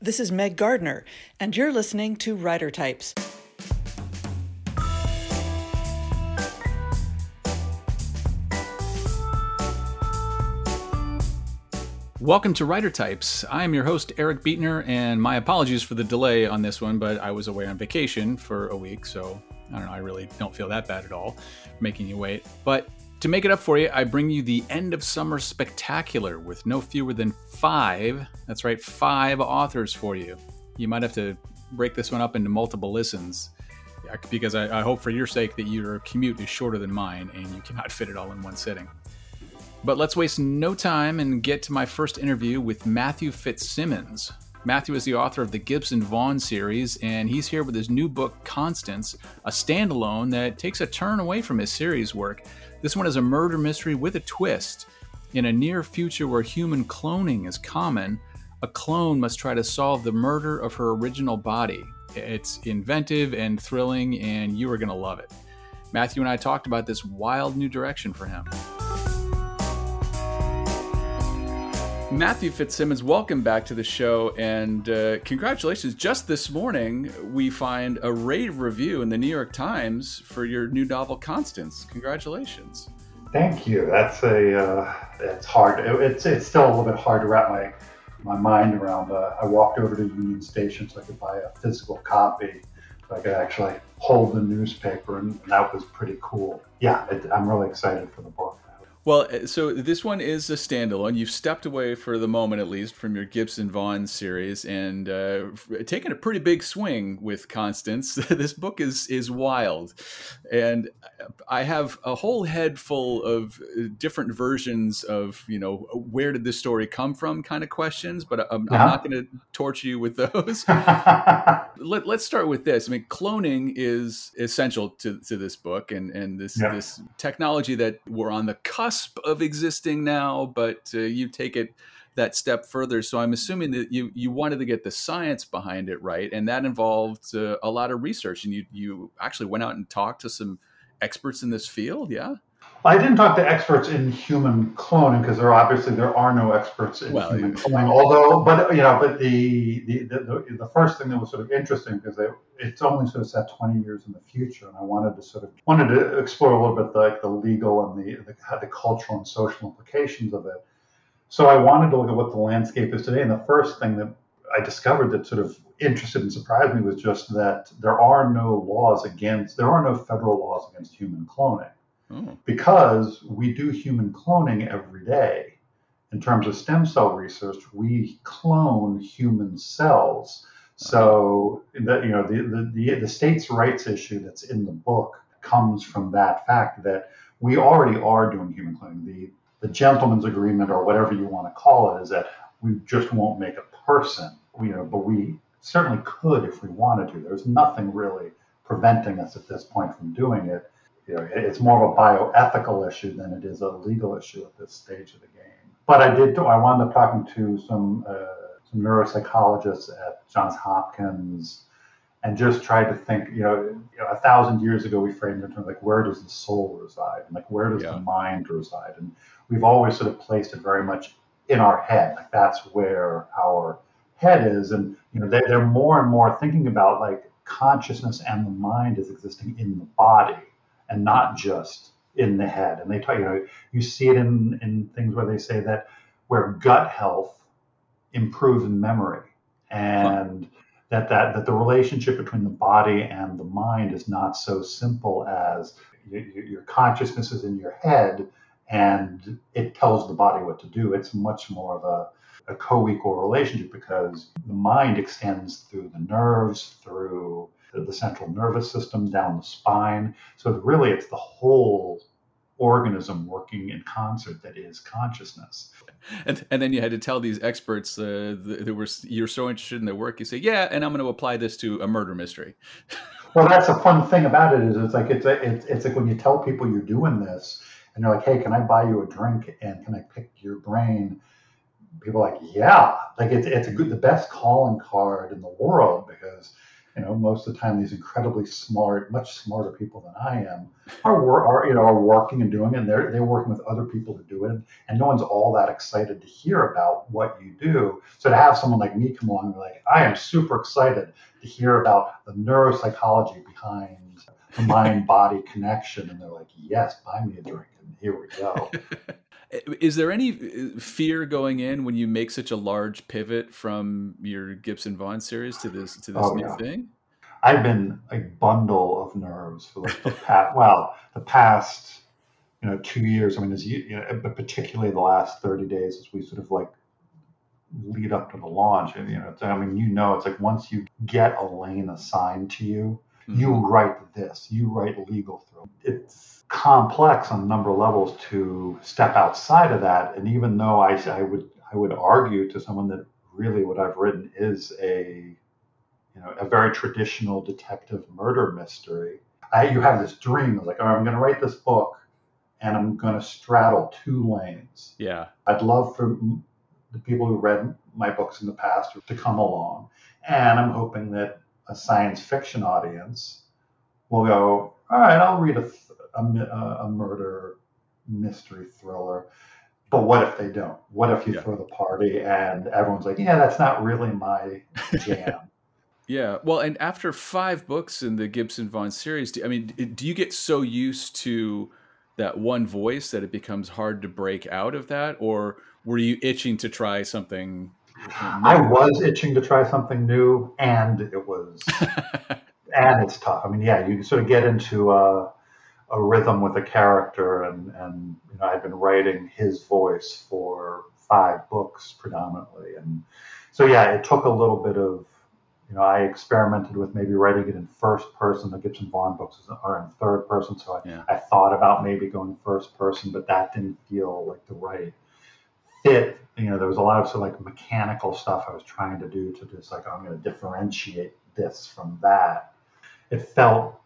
This is Meg Gardiner, and you're listening to Writer Types. Welcome to Writer Types. I'm your host, Eric Beetner, and my apologies for the delay on this one, but I was away on vacation for a week, so I don't know, I really don't feel that bad at all making you wait. But to make it up for you, I bring you the end of summer spectacular with no fewer than five, that's right, five authors for you. You might have to break this one up into multiple listens uh, because I, I hope for your sake that your commute is shorter than mine and you cannot fit it all in one sitting. But let's waste no time and get to my first interview with Matthew Fitzsimmons. Matthew is the author of the Gibson Vaughn series, and he's here with his new book, Constance, a standalone that takes a turn away from his series work this one is a murder mystery with a twist. In a near future where human cloning is common, a clone must try to solve the murder of her original body. It's inventive and thrilling, and you are going to love it. Matthew and I talked about this wild new direction for him. Matthew Fitzsimmons, welcome back to the show, and uh, congratulations. Just this morning, we find a rave review in the New York Times for your new novel, Constance. Congratulations. Thank you. That's a uh, it's hard. It's it's still a little bit hard to wrap my my mind around. Uh, I walked over to Union Station so I could buy a physical copy, so I could actually hold the newspaper, and that was pretty cool. Yeah, it, I'm really excited for the book. Well, uh, so this one is a standalone. You've stepped away for the moment, at least, from your Gibson Vaughn series and uh, taken a pretty big swing with Constance. this book is is wild, and I have a whole head full of uh, different versions of you know where did this story come from kind of questions. But I'm, I'm not going to torture you with those. Let, us start with this. I mean, cloning is essential to, to this book and and this yeah. this technology that we're on the cusp cusp of existing now, but uh, you take it that step further. So I'm assuming that you you wanted to get the science behind it right, and that involved uh, a lot of research. And you you actually went out and talked to some experts in this field, yeah. I didn't talk to experts in human cloning because there obviously there are no experts in well, human cloning. Although, but you know, but the the, the, the first thing that was sort of interesting because it's only sort of set 20 years in the future, and I wanted to sort of wanted to explore a little bit like the legal and the the, the cultural and social implications of it. So I wanted to look at what the landscape is today, and the first thing that I discovered that sort of interested and surprised me was just that there are no laws against there are no federal laws against human cloning. Oh. Because we do human cloning every day. In terms of stem cell research, we clone human cells. So the, you know the, the, the states' rights issue that's in the book comes from that fact that we already are doing human cloning. The the gentleman's agreement or whatever you want to call it is that we just won't make a person. You know, but we certainly could if we wanted to. There's nothing really preventing us at this point from doing it you know, it's more of a bioethical issue than it is a legal issue at this stage of the game. But I did. I wound up talking to some uh, some neuropsychologists at Johns Hopkins, and just tried to think. You know, you know, a thousand years ago, we framed it in terms of like where does the soul reside, and like where does yeah. the mind reside, and we've always sort of placed it very much in our head. Like that's where our head is, and you know, they, they're more and more thinking about like consciousness and the mind is existing in the body and not just in the head. And they talk, you know, you see it in, in things where they say that where gut health improves memory. and huh. that, that that the relationship between the body and the mind is not so simple as your, your consciousness is in your head and it tells the body what to do. It's much more of a a co-equal relationship because the mind extends through the nerves, through the central nervous system, down the spine. So really, it's the whole organism working in concert that is consciousness. And, and then you had to tell these experts uh, that were you're so interested in their work. You say, yeah, and I'm going to apply this to a murder mystery. well, that's the fun thing about it is it's like it's a, it's it's like when you tell people you're doing this, and they're like, hey, can I buy you a drink and can I pick your brain? People are like, yeah, like it's it's a good the best calling card in the world because you know, most of the time these incredibly smart, much smarter people than I am are, are you know are working and doing it. And they're they're working with other people to do it, and no one's all that excited to hear about what you do. So to have someone like me come along and be like, I am super excited to hear about the neuropsychology behind the mind body connection, and they're like, yes, buy me a drink, and here we go. Is there any uh, fear going in when you make such a large pivot from your Gibson Vaughn series to this to this oh, new yeah. thing? I've been a bundle of nerves for the, the past well the past you know two years. I mean, as you, you know, but particularly the last thirty days as we sort of like lead up to the launch. And you know, I mean, you know, it's like once you get a lane assigned to you, mm-hmm. you write this, you write legal through. It's complex on a number of levels to step outside of that. And even though I, I would I would argue to someone that really what I've written is a you know a very traditional detective murder mystery. I, you have this dream of like, oh, I'm going to write this book, and I'm going to straddle two lanes. Yeah, I'd love for the people who read my books in the past to come along, and I'm hoping that a science fiction audience will go, all right, I'll read a a, a murder mystery thriller. But what if they don't? What if you yeah. throw the party and everyone's like, yeah, that's not really my jam? yeah. Well, and after five books in the Gibson Vaughn series, do, I mean, do you get so used to that one voice that it becomes hard to break out of that? Or were you itching to try something? I was itching to try something new, and it was, and it's tough. I mean, yeah, you sort of get into, uh, a rhythm with a character, and and you know I've been writing his voice for five books predominantly, and so yeah, it took a little bit of you know I experimented with maybe writing it in first person. The Gibson Vaughn books are in third person, so I, yeah. I thought about maybe going first person, but that didn't feel like the right fit. You know, there was a lot of sort of like mechanical stuff I was trying to do to just like oh, I'm going to differentiate this from that. It felt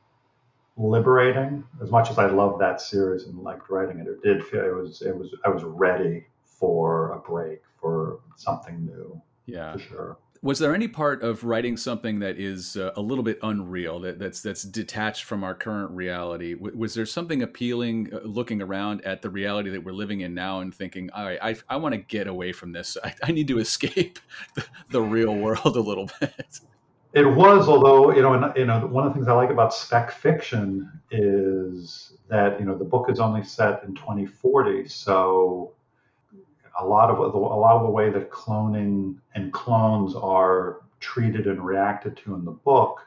liberating. As much as I loved that series and liked writing it, it did feel it was it was I was ready for a break for something new. Yeah, for sure. Was there any part of writing something that is uh, a little bit unreal, that, that's that's detached from our current reality? W- was there something appealing, uh, looking around at the reality that we're living in now, and thinking, "All right, I, I want to get away from this. I, I need to escape the, the real world a little bit." It was, although you know, you know, one of the things I like about spec fiction is that you know the book is only set in 2040, so a lot of the, a lot of the way that cloning and clones are treated and reacted to in the book,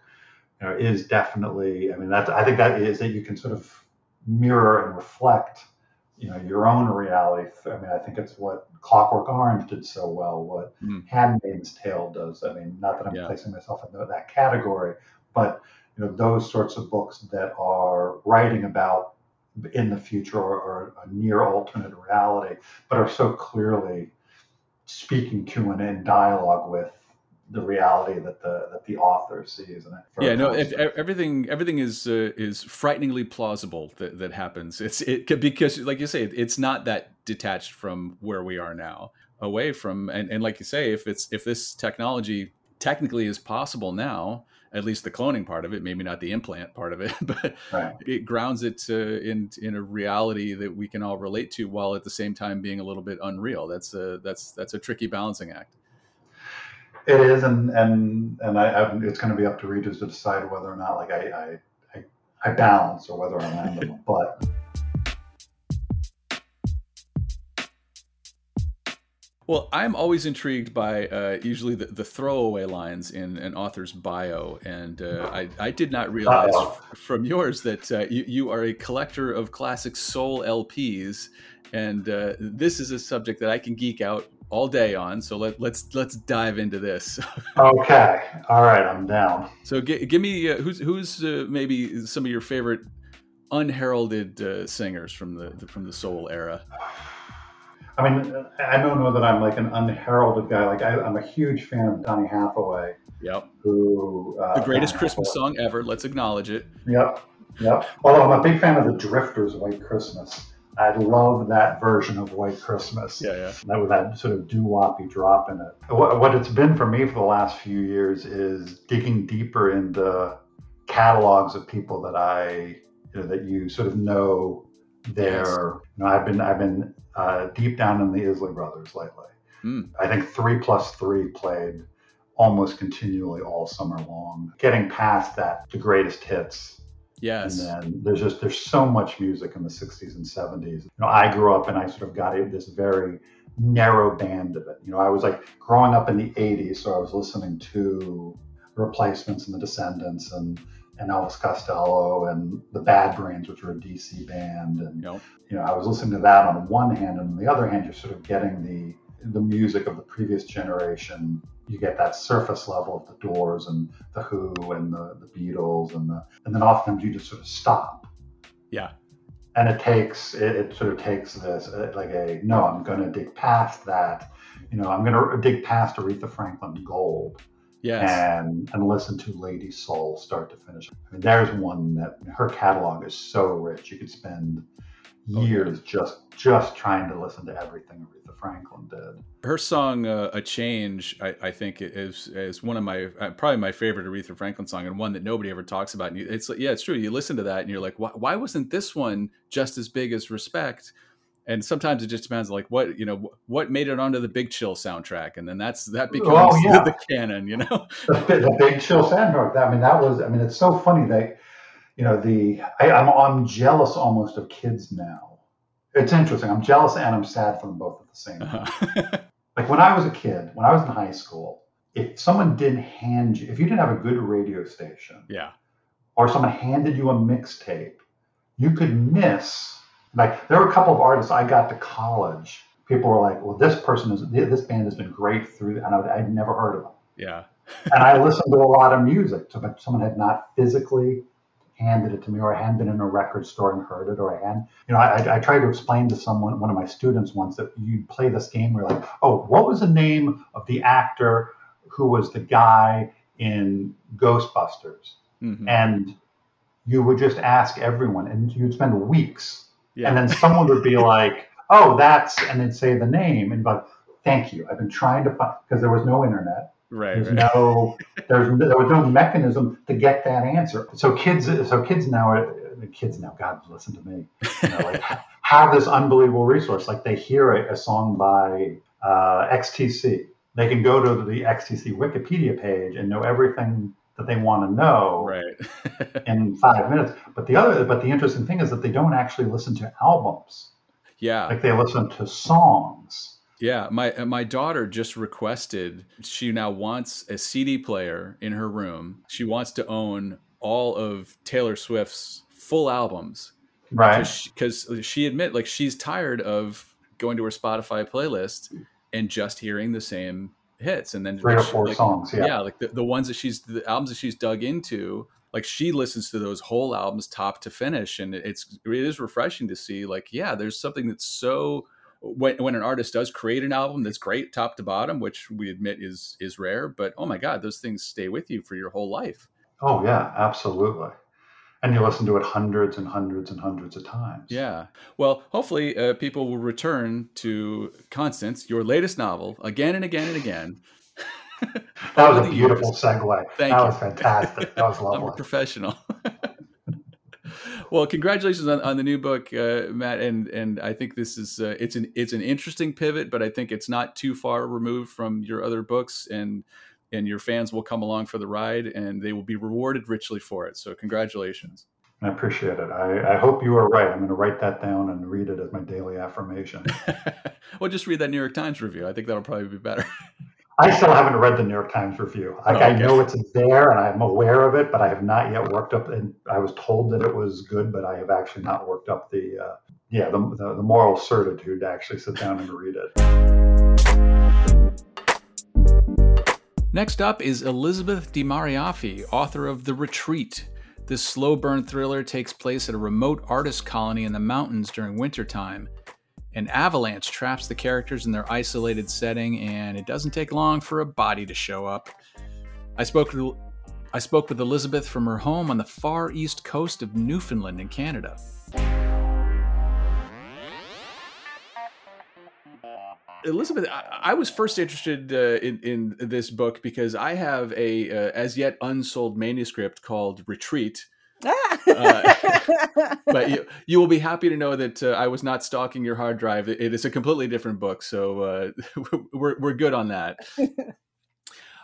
you know, is definitely. I mean, that's I think that is that you can sort of mirror and reflect you know your own reality. I mean, I think it's what Clockwork Orange did so well, what mm. Handmaid's Tale does. I mean, not that I'm yeah. placing myself in that category, but you know those sorts of books that are writing about in the future or, or a near alternate reality, but are so clearly speaking to and in dialogue with the reality that the that the author sees in it. Yeah, no, if, everything everything is uh, is frighteningly plausible that, that happens. It's it because like you say, it's not that detached from where we are now, away from and, and like you say, if it's if this technology technically is possible now, at least the cloning part of it, maybe not the implant part of it, but right. it grounds it to, in in a reality that we can all relate to, while at the same time being a little bit unreal. That's a that's that's a tricky balancing act. It is, and and and I, I it's going to be up to readers to decide whether or not like I I, I, I balance or whether I land them. But Well, I'm always intrigued by uh, usually the, the, throwaway lines in an author's bio, and uh, I, I, did not realize f- from yours that uh, you, you, are a collector of classic soul LPs, and uh, this is a subject that I can geek out all day on. So let, let's let's dive into this. okay, all right, I'm down. So g- give me uh, who's who's uh, maybe some of your favorite unheralded singers from the, the from the soul era. I mean, I don't know that I'm like an unheralded guy. Like I, am a huge fan of Donny Hathaway. Yep. Who uh, the greatest Christmas song ever? Let's acknowledge it. Yep. Yep. Although I'm a big fan of the Drifters' White Christmas. I love that version of White Christmas. Yeah, yeah. That with that sort of doo-woppy drop in it. What, what it's been for me for the last few years is digging deeper into catalogs of people that I, you know, that you sort of know their. Yes. You know, I've been I've been uh, deep down in the Isley Brothers lately. Mm. I think three plus three played almost continually all summer long. Getting past that, the greatest hits. Yes. And then there's just there's so much music in the 60s and 70s. You know, I grew up and I sort of got this very narrow band of it. You know, I was like growing up in the 80s, so I was listening to Replacements and the Descendents and and Elvis Costello and the Bad Brains, which were a DC band, and yep. you know I was listening to that on one hand, and on the other hand, you're sort of getting the the music of the previous generation. You get that surface level of the Doors and the Who and the, the Beatles, and the and then oftentimes you just sort of stop. Yeah. And it takes it, it sort of takes this uh, like a no, I'm going to dig past that. You know, I'm going to dig past Aretha Franklin Gold yes. and and listen to Lady Soul start to finish. I mean, there's one that her catalog is so rich. You could spend years okay. just just trying to listen to everything Aretha Franklin did. Her song uh, "A Change," I, I, think, is is one of my uh, probably my favorite Aretha Franklin song, and one that nobody ever talks about. And you, it's yeah, it's true. You listen to that, and you're like, why, why wasn't this one just as big as Respect? And sometimes it just depends like what you know what made it onto the big chill soundtrack? And then that's that becomes oh, yeah. the, the, canon you know? The, the, big chill soundtrack i mean that was i mean it's so funny that you know the I, I'm, I'm jealous almost of kids now. It's interesting i'm jealous and i'm sad for them both at the same time. Uh-huh. like when i was a kid when i was in high school if someone didn't hand you if you didn't have a good radio station yeah. or someone handed you a mixtape you could miss like there were a couple of artists I got to college. People were like, "Well, this person is this band has been great through," and I, would never heard of them. Yeah. and I listened to a lot of music, So, but someone had not physically handed it to me, or I hadn't been in a record store and heard it, or I hadn't, you know, I, I tried to explain to someone, one of my students once, that you play this game where you're like, oh, what was the name of the actor who was the guy in Ghostbusters? Mm-hmm. And you would just ask everyone, and you'd spend weeks yeah. And then someone would be like, "Oh, that's," and then say the name, and like, "Thank you. I've been trying to find because there was no internet. Right. There's right. no there's there was no mechanism to get that answer. So kids, so kids now are kids now. God, listen to me. You know, like have this unbelievable resource. Like they hear a, a song by uh, XTC. They can go to the XTC Wikipedia page and know everything that they want to know right. in five minutes. But the other, but the interesting thing is that they don't actually listen to albums. Yeah, like they listen to songs. Yeah, my my daughter just requested. She now wants a CD player in her room. She wants to own all of Taylor Swift's full albums, right? Because she, she admit like she's tired of going to her Spotify playlist and just hearing the same hits and then three or four like, songs yeah. yeah like the, the ones that she's the albums that she's dug into like she listens to those whole albums top to finish and it's it is refreshing to see like yeah there's something that's so when, when an artist does create an album that's great top to bottom which we admit is is rare but oh my god those things stay with you for your whole life. Oh yeah absolutely and you listen to it hundreds and hundreds and hundreds of times. Yeah. Well, hopefully, uh, people will return to Constance, your latest novel, again and again and again. that was a beautiful years. segue. Thank that you. was fantastic. That was lovely. I'm a professional. well, congratulations on, on the new book, uh, Matt. And and I think this is uh, it's an it's an interesting pivot, but I think it's not too far removed from your other books and and your fans will come along for the ride and they will be rewarded richly for it. So, congratulations. I appreciate it. I, I hope you are right. I'm going to write that down and read it as my daily affirmation. well, just read that New York Times review. I think that'll probably be better. I still haven't read the New York Times review. Like oh, okay. I know it's there and I'm aware of it, but I have not yet worked up. And I was told that it was good, but I have actually not worked up the uh, yeah the, the the moral certitude to actually sit down and read it. Next up is Elizabeth de Mariaffi, author of The Retreat. This slow burn thriller takes place at a remote artist colony in the mountains during wintertime. An avalanche traps the characters in their isolated setting, and it doesn't take long for a body to show up. I spoke with, I spoke with Elizabeth from her home on the far east coast of Newfoundland in Canada. Elizabeth, I, I, was first interested uh, in, in this book because I have a uh, as yet unsold manuscript called Retreat. uh, but you, you will be happy to know that uh, I was not stalking your hard drive. it, it is a completely different book, so uh, we're we're good on that.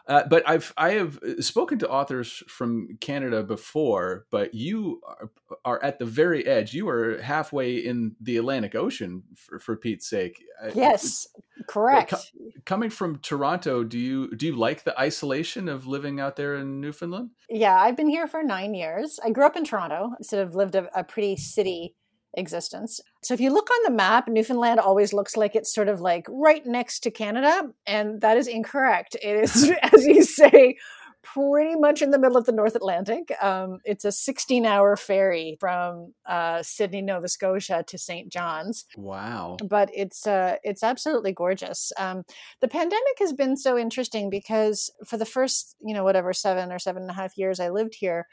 Uh, but I've I have uh, spoken to authors from Canada before, but you are, are, at the very edge. You are halfway in the Atlantic Ocean, for, for Pete's sake. Uh, yes, correct. Co- coming from Toronto, do you do you like the isolation of living out there in Newfoundland? Yeah, I've been here for nine years. I grew up in Toronto, sort of lived a, a pretty city existence. So if you look on the map, Newfoundland always looks like it's sort of like right next to Canada, and that is incorrect. It is, as you say, pretty much in the middle of the North Atlantic. Um, it's a 16 hour ferry from uh, Sydney, Nova Scotia to St. John's. Wow. But it's, uh, it's absolutely gorgeous. Um, the pandemic has been so interesting because for the first, you know, whatever, seven or seven and a half years I lived here,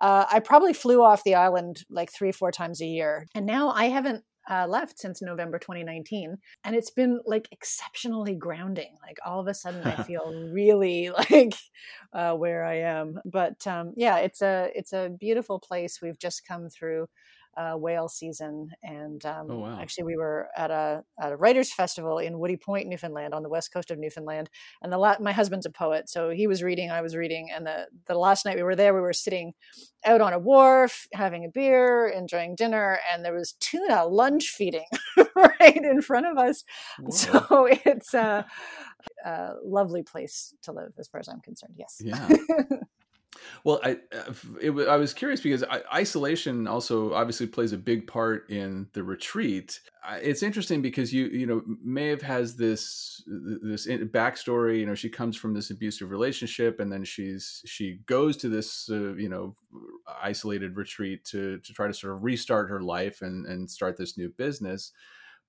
uh, I probably flew off the island like three, four times a year. And now I haven't uh, left since November 2019. And it's been like exceptionally grounding. Like all of a sudden I feel really like uh, where I am. But um, yeah, it's a, it's a beautiful place. We've just come through uh, whale season, and um, oh, wow. actually we were at a at a writers festival in Woody Point, Newfoundland, on the west coast of Newfoundland. And the la- my husband's a poet, so he was reading, I was reading, and the the last night we were there, we were sitting out on a wharf having a beer, enjoying dinner, and there was tuna lunge feeding right in front of us. Whoa. So it's a, a lovely place to live, as far as I'm concerned. Yes. Yeah. Well, I it, I was curious because isolation also obviously plays a big part in the retreat. It's interesting because you you know Maeve has this this backstory. You know, she comes from this abusive relationship, and then she's she goes to this uh, you know isolated retreat to to try to sort of restart her life and and start this new business.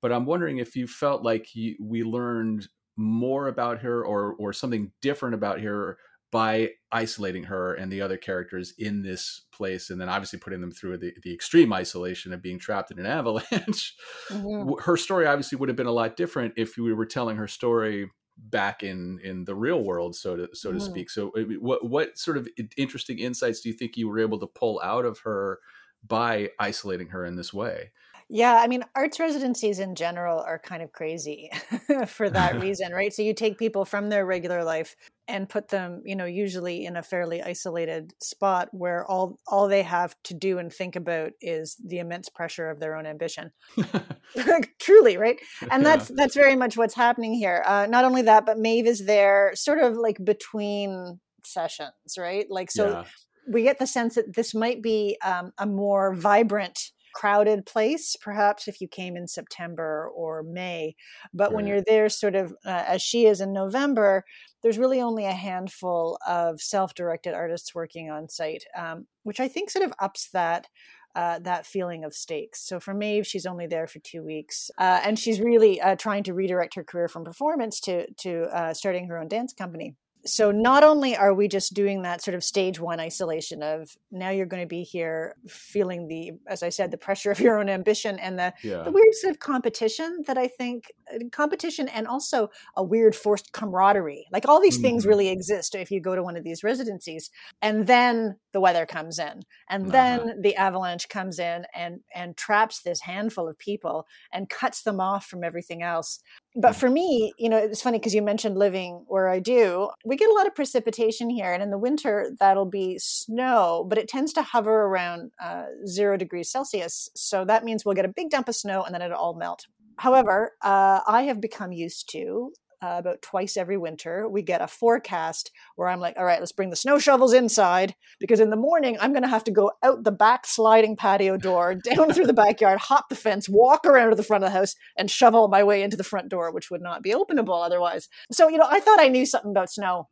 But I'm wondering if you felt like you, we learned more about her or or something different about her by isolating her and the other characters in this place and then obviously putting them through the, the extreme isolation of being trapped in an avalanche mm-hmm. her story obviously would have been a lot different if we were telling her story back in in the real world so to so to mm-hmm. speak so what what sort of interesting insights do you think you were able to pull out of her by isolating her in this way yeah, I mean, arts residencies in general are kind of crazy for that reason, right? So you take people from their regular life and put them, you know, usually in a fairly isolated spot where all all they have to do and think about is the immense pressure of their own ambition. Truly, right? And yeah. that's that's very much what's happening here. Uh, not only that, but Maeve is there, sort of like between sessions, right? Like so. Yeah. We get the sense that this might be um, a more vibrant crowded place, perhaps if you came in September or May. But right. when you're there, sort of uh, as she is in November, there's really only a handful of self directed artists working on site, um, which I think sort of ups that. Uh, that feeling of stakes. So for Maeve, she's only there for two weeks, uh, and she's really uh, trying to redirect her career from performance to to uh, starting her own dance company so not only are we just doing that sort of stage one isolation of now you're going to be here feeling the as i said the pressure of your own ambition and the, yeah. the weird sort of competition that i think competition and also a weird forced camaraderie. Like all these mm-hmm. things really exist if you go to one of these residencies. And then the weather comes in, and uh-huh. then the avalanche comes in and and traps this handful of people and cuts them off from everything else. But for me, you know, it's funny because you mentioned living where I do. We get a lot of precipitation here, and in the winter that'll be snow, but it tends to hover around uh, zero degrees Celsius. So that means we'll get a big dump of snow and then it'll all melt. However, uh, I have become used to uh, about twice every winter, we get a forecast where I'm like, all right, let's bring the snow shovels inside because in the morning I'm going to have to go out the back sliding patio door, down through the backyard, hop the fence, walk around to the front of the house, and shovel my way into the front door, which would not be openable otherwise. So, you know, I thought I knew something about snow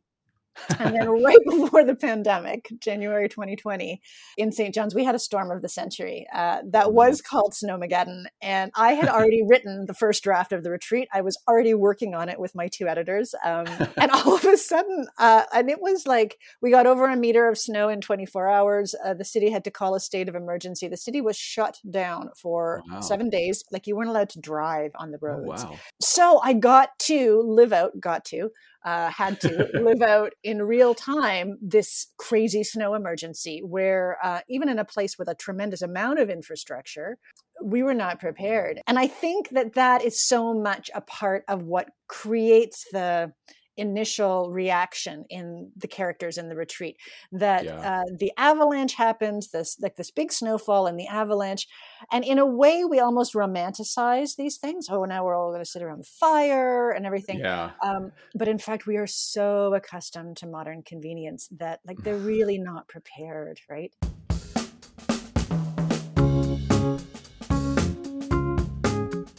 and then right before the pandemic, January 2020, in St. John's, we had a storm of the century uh, that was called Snowmageddon. And I had already written the first draft of the retreat. I was already working on it with my two editors. Um, and all of a sudden, uh, and it was like we got over a meter of snow in 24 hours. Uh, the city had to call a state of emergency. The city was shut down for wow. seven days. Like you weren't allowed to drive on the oh, roads. Oh, wow. So I got to live out, got to uh, had to live out in real time this crazy snow emergency where uh, even in a place with a tremendous amount of infrastructure we were not prepared. And i think that that is so much a part of what creates the initial reaction in the characters in the retreat that yeah. uh, the avalanche happens this like this big snowfall and the avalanche and in a way we almost romanticize these things oh now we're all going to sit around the fire and everything yeah. Um, but in fact we are so accustomed to modern convenience that like they're really not prepared right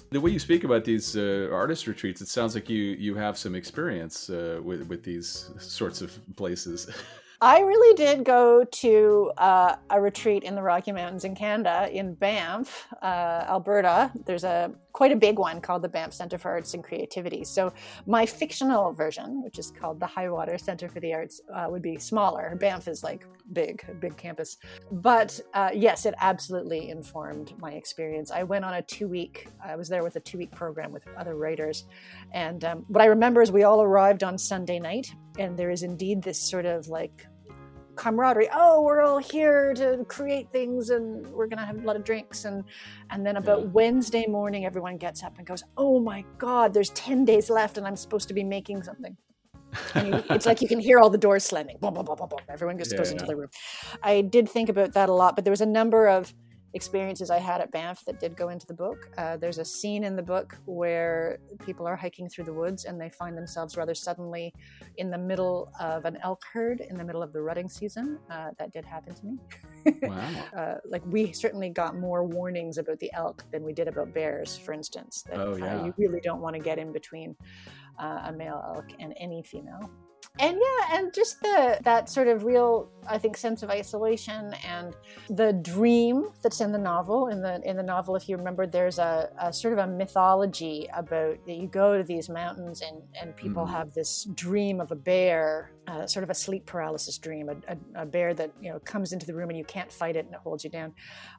The way you speak about these uh, artist retreats, it sounds like you you have some experience uh, with with these sorts of places. I really did go to uh, a retreat in the Rocky Mountains in Canada, in Banff, uh, Alberta. There's a quite a big one called the Banff Center for Arts and Creativity. So my fictional version, which is called the Highwater Center for the Arts, uh, would be smaller. Banff is like big, big campus. But uh, yes, it absolutely informed my experience. I went on a two week. I was there with a two week program with other writers, and um, what I remember is we all arrived on Sunday night, and there is indeed this sort of like camaraderie. Oh, we're all here to create things and we're going to have a lot of drinks. And, and then about yeah. Wednesday morning, everyone gets up and goes, Oh my God, there's 10 days left and I'm supposed to be making something. You, it's like you can hear all the doors slamming. Boom, boom, boom, boom, boom. Everyone just yeah, goes into the room. I did think about that a lot, but there was a number of experiences I had at Banff that did go into the book. Uh, there's a scene in the book where people are hiking through the woods and they find themselves rather suddenly in the middle of an elk herd in the middle of the rutting season. Uh, that did happen to me. Wow. uh, like we certainly got more warnings about the elk than we did about bears, for instance. That, oh, yeah. you really don't want to get in between uh, a male elk and any female. And yeah and just the that sort of real i think sense of isolation and the dream that's in the novel. In the in the novel if you remember there's a, a sort of a mythology about that you go to these mountains and and people mm. have this dream of a bear uh, sort of a sleep paralysis dream a, a, a, bear that you know comes into the room and you can't fight it and it holds you down.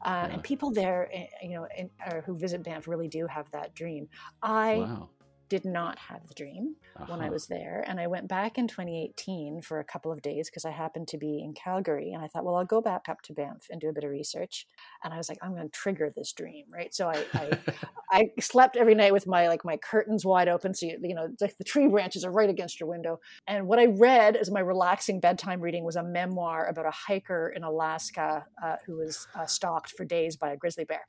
Uh, yeah. and people there eh, you know in, uh, who visit banff really do have that dream. I wow did not have the dream uh-huh. when I uh-huh. was there. And I went back in 2018 for a couple of days because I happened to be in Calgary. And I thought, well, I'll go back up to Banff and do a bit of research. And I was like, I'm going to trigger this dream, right? So I, I, I, slept every night with my like my curtains wide open, so you, you know like the tree branches are right against your window. And what I read as my relaxing bedtime reading was a memoir about a hiker in Alaska uh, who was uh, stalked for days by a grizzly bear.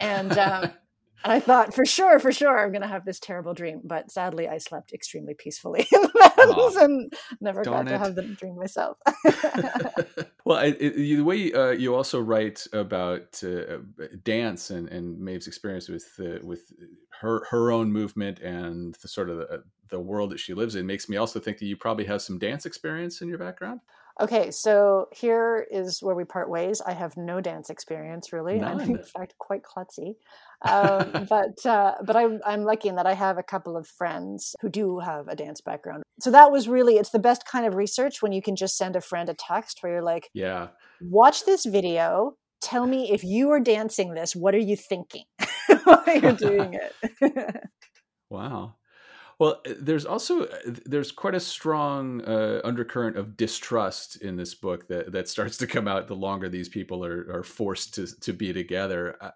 And um, And I thought, for sure, for sure, I'm going to have this terrible dream. But sadly, I slept extremely peacefully in the mountains oh, and never got to have the dream myself. well, it, it, the way uh, you also write about uh, dance and, and Maeve's experience with uh, with her her own movement and the sort of the, the world that she lives in makes me also think that you probably have some dance experience in your background. Okay, so here is where we part ways. I have no dance experience really. None. I'm in fact quite klutzy, um, but uh, but I'm I'm lucky in that I have a couple of friends who do have a dance background. So that was really it's the best kind of research when you can just send a friend a text where you're like, yeah, watch this video. Tell me if you are dancing this. What are you thinking while you're doing it? Wow. Well, there's also there's quite a strong uh, undercurrent of distrust in this book that that starts to come out the longer these people are are forced to to be together. I,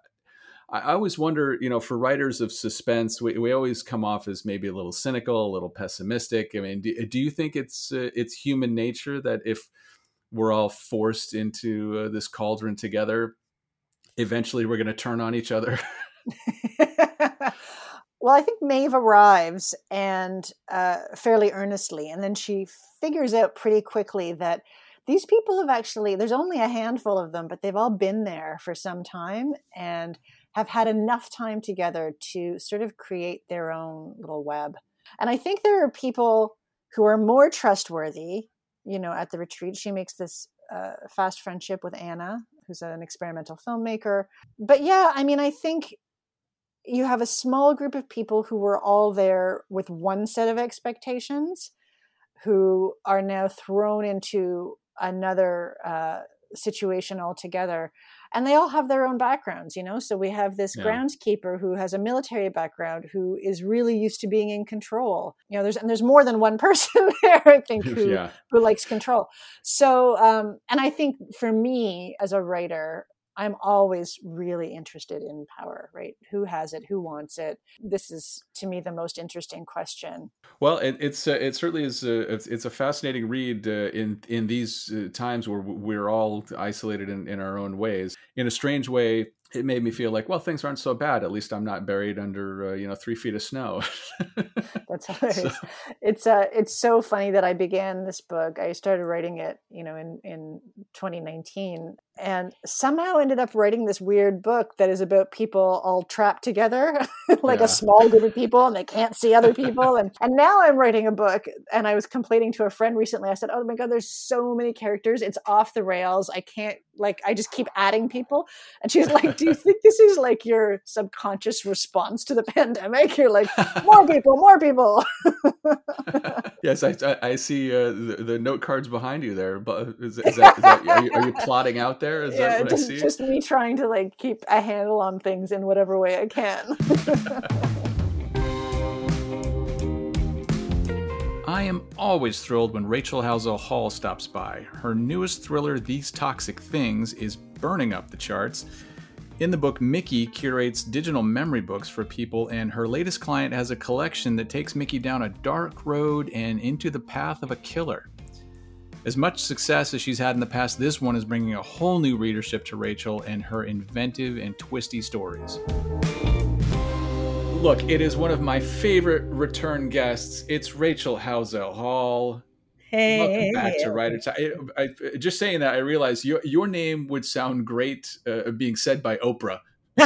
I always wonder, you know, for writers of suspense, we, we always come off as maybe a little cynical, a little pessimistic. I mean, do, do you think it's uh, it's human nature that if we're all forced into uh, this cauldron together, eventually we're going to turn on each other? Well, I think Maeve arrives and uh, fairly earnestly, and then she figures out pretty quickly that these people have actually, there's only a handful of them, but they've all been there for some time and have had enough time together to sort of create their own little web. And I think there are people who are more trustworthy. You know, at the retreat, she makes this uh, fast friendship with Anna, who's an experimental filmmaker. But yeah, I mean, I think you have a small group of people who were all there with one set of expectations who are now thrown into another uh, situation altogether and they all have their own backgrounds you know so we have this yeah. groundskeeper who has a military background who is really used to being in control you know there's and there's more than one person there i think who yeah. who likes control so um and i think for me as a writer I'm always really interested in power, right? Who has it? Who wants it? This is to me the most interesting question. Well, it, it's uh, it certainly is. A, it's, it's a fascinating read uh, in in these uh, times where we're all isolated in, in our own ways. In a strange way, it made me feel like, well, things aren't so bad. At least I'm not buried under, uh, you know, three feet of snow. That's hilarious. So. It's uh, it's so funny that I began this book. I started writing it, you know, in in 2019, and somehow ended up writing this weird book that is about people all trapped together, like yeah. a small group of people, and they can't see other people. and and now I'm writing a book, and I was complaining to a friend recently. I said, "Oh my god, there's so many characters. It's off the rails. I can't like. I just keep adding people." And she's like do you think this is like your subconscious response to the pandemic? You're like, more people, more people. yes, I, I see uh, the, the, note cards behind you there. But is, is, that, is that are, you, are, you, plotting out there? Is yeah, that what just, I see? Just me trying to like keep a handle on things in whatever way I can. I am always thrilled when Rachel Howzell Hall stops by. Her newest thriller, These Toxic Things, is burning up the charts. In the book, Mickey curates digital memory books for people, and her latest client has a collection that takes Mickey down a dark road and into the path of a killer. As much success as she's had in the past, this one is bringing a whole new readership to Rachel and her inventive and twisty stories. Look, it is one of my favorite return guests. It's Rachel Howzell Hall. Hey, welcome back to Writer Time. I, I, just saying that, I realized your your name would sound great uh, being said by Oprah.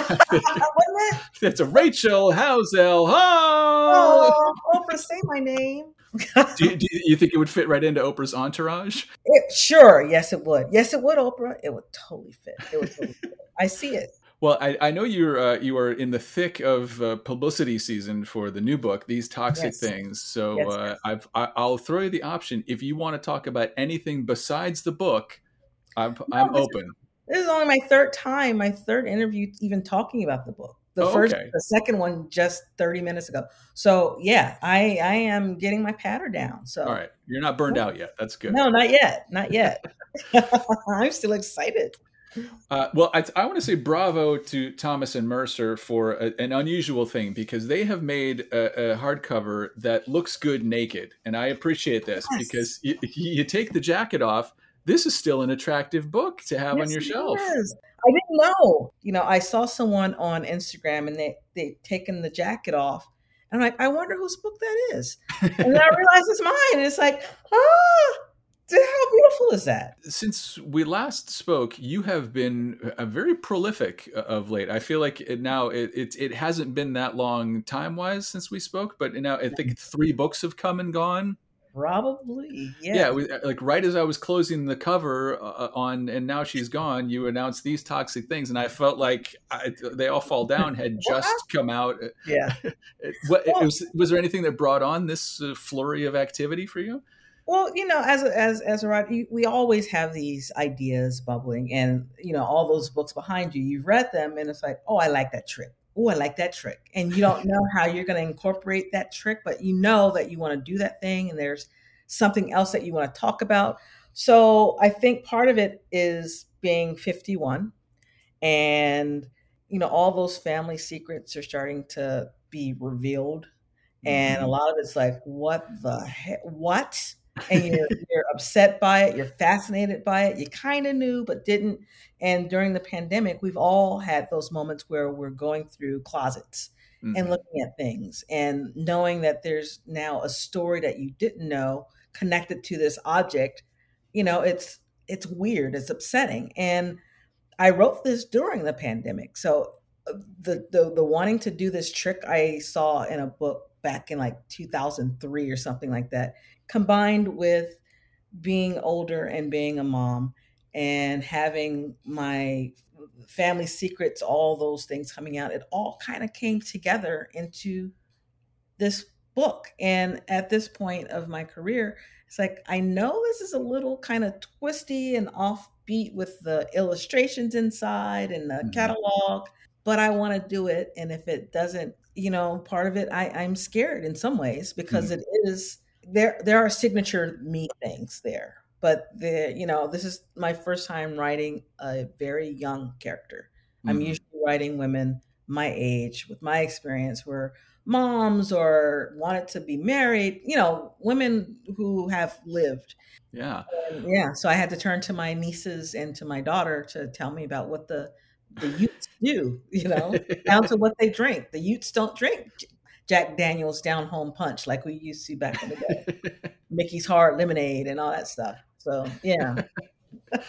That's a Rachel Howzell. Oh, Oprah, say my name. do, you, do, you, think it would fit right into Oprah's entourage? It, sure, yes, it would. Yes, it would, Oprah. It would totally fit. It would totally fit. I see it. Well, I, I know you're uh, you are in the thick of uh, publicity season for the new book, these toxic yes. things. So yes, uh, I've, I, will throw you the option if you want to talk about anything besides the book. I'm, no, I'm this open. Is, this is only my third time, my third interview, even talking about the book. The oh, first, okay. the second one, just thirty minutes ago. So yeah, I I am getting my patter down. So all right, you're not burned out yet. That's good. No, not yet, not yet. I'm still excited. Uh, well, I, I, want to say bravo to Thomas and Mercer for a, an unusual thing because they have made a, a, hardcover that looks good naked, and I appreciate this yes. because you, you, take the jacket off. This is still an attractive book to have yes, on your shelf. Is. I didn't know. You know, I saw someone on Instagram and they they taken the jacket off. And I'm like, I wonder whose book that is. and then I realized it's mine. And it's like, ah, how beautiful is that? Since we last spoke, you have been a very prolific uh, of late. I feel like it now it, it, it hasn't been that long time wise since we spoke, but now I think three books have come and gone. Probably, yeah. Yeah, was, uh, like right as I was closing the cover uh, on, and now she's gone. You announced these toxic things, and I felt like I, they all fall down had just come out. Yeah. what, well, was was there anything that brought on this flurry of activity for you? Well, you know, as a, as as a writer, we always have these ideas bubbling, and you know, all those books behind you, you've read them, and it's like, oh, I like that trick. oh, I like that trick. And you don't know how you're going to incorporate that trick, but you know that you want to do that thing and there's something else that you want to talk about. So I think part of it is being 51 and you know all those family secrets are starting to be revealed and a mm-hmm. lot of it's like what the heck what and you're, you're upset by it you're fascinated by it you kind of knew but didn't and during the pandemic we've all had those moments where we're going through closets mm-hmm. and looking at things and knowing that there's now a story that you didn't know connected to this object you know it's it's weird it's upsetting and i wrote this during the pandemic so uh, the the, the wanting to do this trick i saw in a book back in like 2003 or something like that combined with being older and being a mom and having my family secrets all those things coming out it all kind of came together into this book and at this point of my career it's like, I know this is a little kind of twisty and offbeat with the illustrations inside and the mm-hmm. catalog, but I want to do it. And if it doesn't, you know, part of it, I, I'm scared in some ways because mm-hmm. it is there. There are signature me things there, but the you know, this is my first time writing a very young character. Mm-hmm. I'm usually writing women my age with my experience where moms or wanted to be married, you know, women who have lived. Yeah. And yeah. So I had to turn to my nieces and to my daughter to tell me about what the the Utes do, you know, down to what they drink. The Utes don't drink Jack Daniels down home punch like we used to back in the day. Mickey's hard lemonade and all that stuff. So yeah.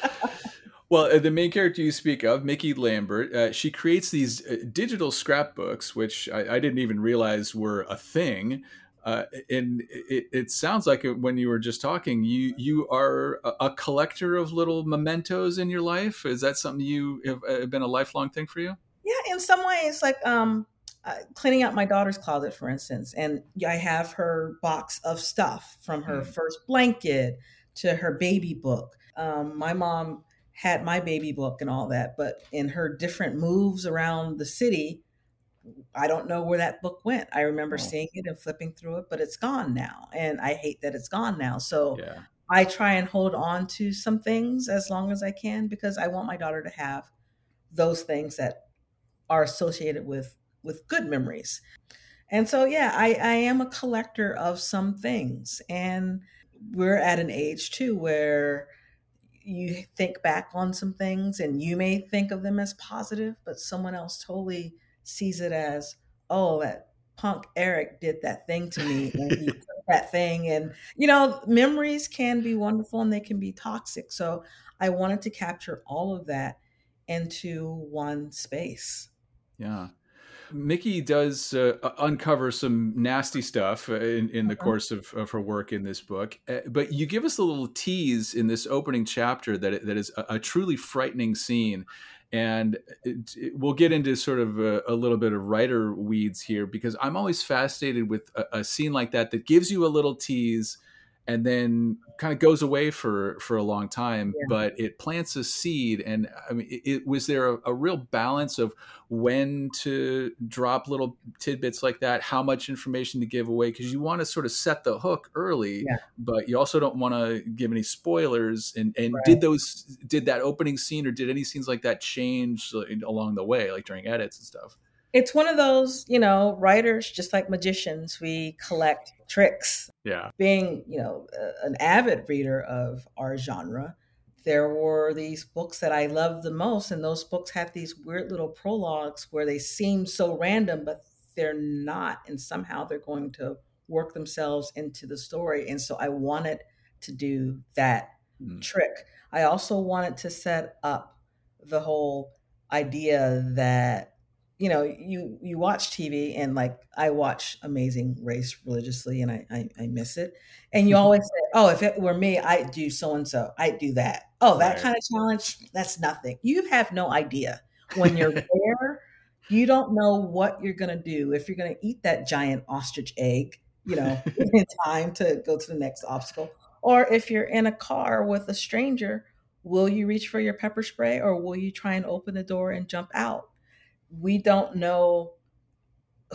Well, uh, the main character you speak of, Mickey Lambert, uh, she creates these uh, digital scrapbooks, which I, I, didn't even realize were a thing. Uh, and it, it, sounds like when you were just talking, you you are a, a, collector of little mementos in your life. Is that something you have uh, been a lifelong thing for you? Yeah, in some ways, like um, uh, cleaning out my daughter's closet, for instance, and I have her box of stuff from her mm. first blanket to her baby book. Um, my mom had my baby book and all that, but in her different moves around the city, I don't know where that book went. I remember oh. seeing it and flipping through it, but it's gone now. And I hate that it's gone now. So yeah. I try and hold on to some things as long as I can because I want my daughter to have those things that are associated with with good memories. And so yeah, I, I am a collector of some things. And we're at an age too where you think back on some things and you may think of them as positive, but someone else totally sees it as, oh, that punk Eric did that thing to me and he took that thing. And, you know, memories can be wonderful and they can be toxic. So I wanted to capture all of that into one space. Yeah. Mickey does uh, uncover some nasty stuff uh, in, in the uh-huh. course of, of, her work in this book, uh, but you give us a little tease in this opening chapter that that is a, a truly frightening scene, and it, it, we'll get into sort of a, a, little bit of writer weeds here because I'm always fascinated with a, a scene like that that gives you a little tease and then kind of goes away for for a long time yeah. but it plants a seed and i mean it, it was there a, a, real balance of when to drop little tidbits like that how much information to give away because you want to sort of set the hook early yeah. but you also don't want to give any spoilers and and right. did those did that opening scene or did any scenes like that change along the way like during edits and stuff it's one of those, you know, writers, just like magicians, we collect tricks. Yeah. Being, you know, an avid reader of our genre, there were these books that I loved the most, and those books had these weird little prologues where they seem so random, but they're not. And somehow they're going to work themselves into the story. And so I wanted to do that mm. trick. I also wanted to set up the whole idea that you know, you you watch TV and like I watch Amazing Race religiously and I I, I miss it. And you always say, "Oh, if it were me, I'd do so and so. I'd do that." Oh, that right. kind of challenge, that's nothing. You have no idea when you're there. You don't know what you're going to do if you're going to eat that giant ostrich egg, you know, in time to go to the next obstacle, or if you're in a car with a stranger, will you reach for your pepper spray or will you try and open the door and jump out? We don't know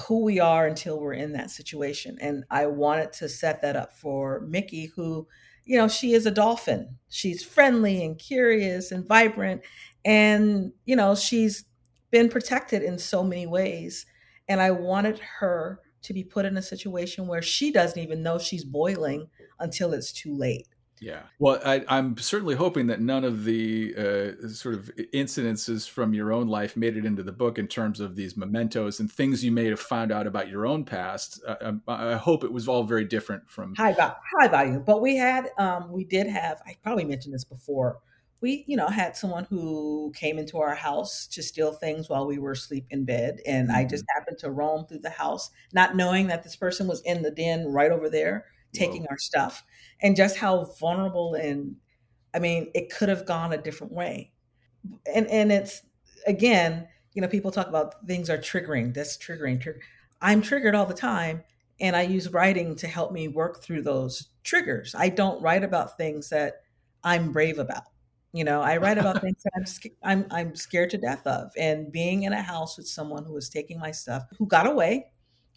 who we are until we're in that situation. And I wanted to set that up for Mickey, who, you know, she is a dolphin. She's friendly and curious and vibrant. And, you know, she's been protected in so many ways. And I wanted her to be put in a situation where she doesn't even know she's boiling until it's too late. Yeah. Well, I, am certainly hoping that none of the uh, sort of incidences from your own life made it into the book in terms of these mementos and things you may have found out about your own past. I, I, I hope it was all very different from high value, high value. But we had, um, we did have. I probably mentioned this before. We, you know, had someone who came into our house to steal things while we were asleep in bed, and mm-hmm. I just mm-hmm. happened to roam through the house, not knowing that this person was in the den right over there taking Whoa. our stuff and just how vulnerable and I mean, it could have gone a different way. And and it's again, you know, people talk about things are triggering. That's triggering. Trigger. I'm triggered all the time, and I use writing to help me work through those triggers. I don't write about things that I'm brave about. You know, I write about things that I'm, I'm I'm scared to death of, and being in a house with someone who was taking my stuff, who got away,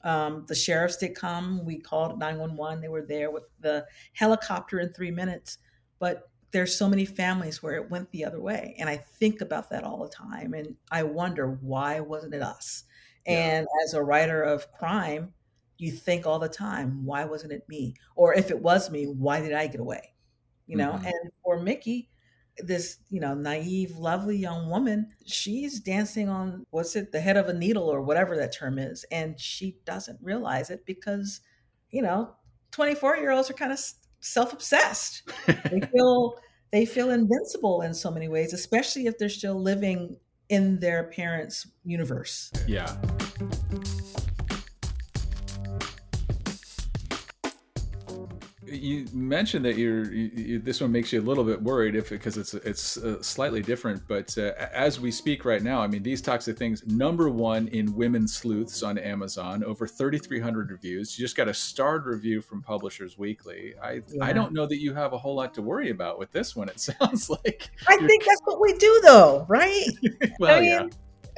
um, the sheriffs did come. We called 911. They were there with the helicopter in three minutes. But there's so many families where it went the other way. And I think about that all the time. And I wonder, why wasn't it us? Yeah. And as a writer of crime, you think all the time, why wasn't it me? Or if it was me, why did I get away? You know, mm-hmm. and for Mickey, this you know naive lovely young woman she's dancing on what's it the head of a needle or whatever that term is and she doesn't realize it because you know 24 year olds are kind of self-obsessed. They feel they feel invincible in so many ways especially if they're still living in their parents universe. Yeah you mentioned that you're you, you, this one makes you a little bit worried if because it's it's uh, slightly different but uh, as we speak right now i mean these toxic things number one in women sleuths on amazon over 3300 reviews. You just got a starred review from publishers weekly. I yeah. i don't know that you have a whole lot to worry about with this one it sounds like. I think that's what we do though right? Well I mean, yeah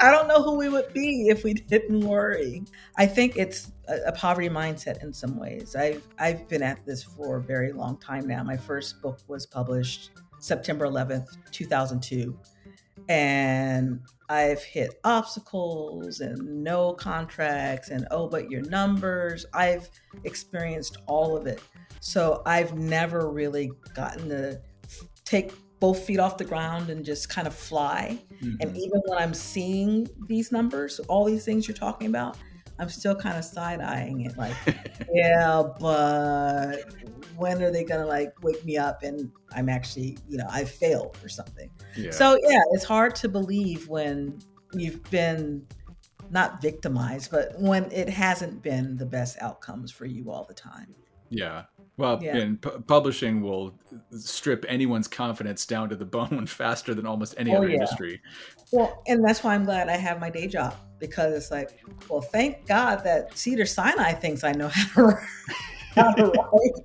I don't know who we would be if we didn't worry. I think it's a, a, poverty mindset in some ways. I've I've been at this for a very long time now. My first book was published September 11th, 2002. And I've hit obstacles and no contracts and oh, but your numbers. I've experienced all of it. So I've never really gotten to take both feet off the ground and just kind of fly. Mm-hmm. And even when I'm seeing these numbers, all these things you're talking about, I'm still kind of side eyeing it like, yeah, but when are they gonna like wake me up and I'm actually, you know, I failed or something. Yeah. So yeah, it's hard to believe when you've been not victimized, but when it hasn't been the best outcomes for you all the time. Yeah. Well, yeah. and publishing will strip anyone's confidence down to the bone faster than almost any oh, other yeah. industry. Well, and that's why I'm glad I have my day job because it's like, well, thank God that Cedars-Sinai thinks I know how to, how to write.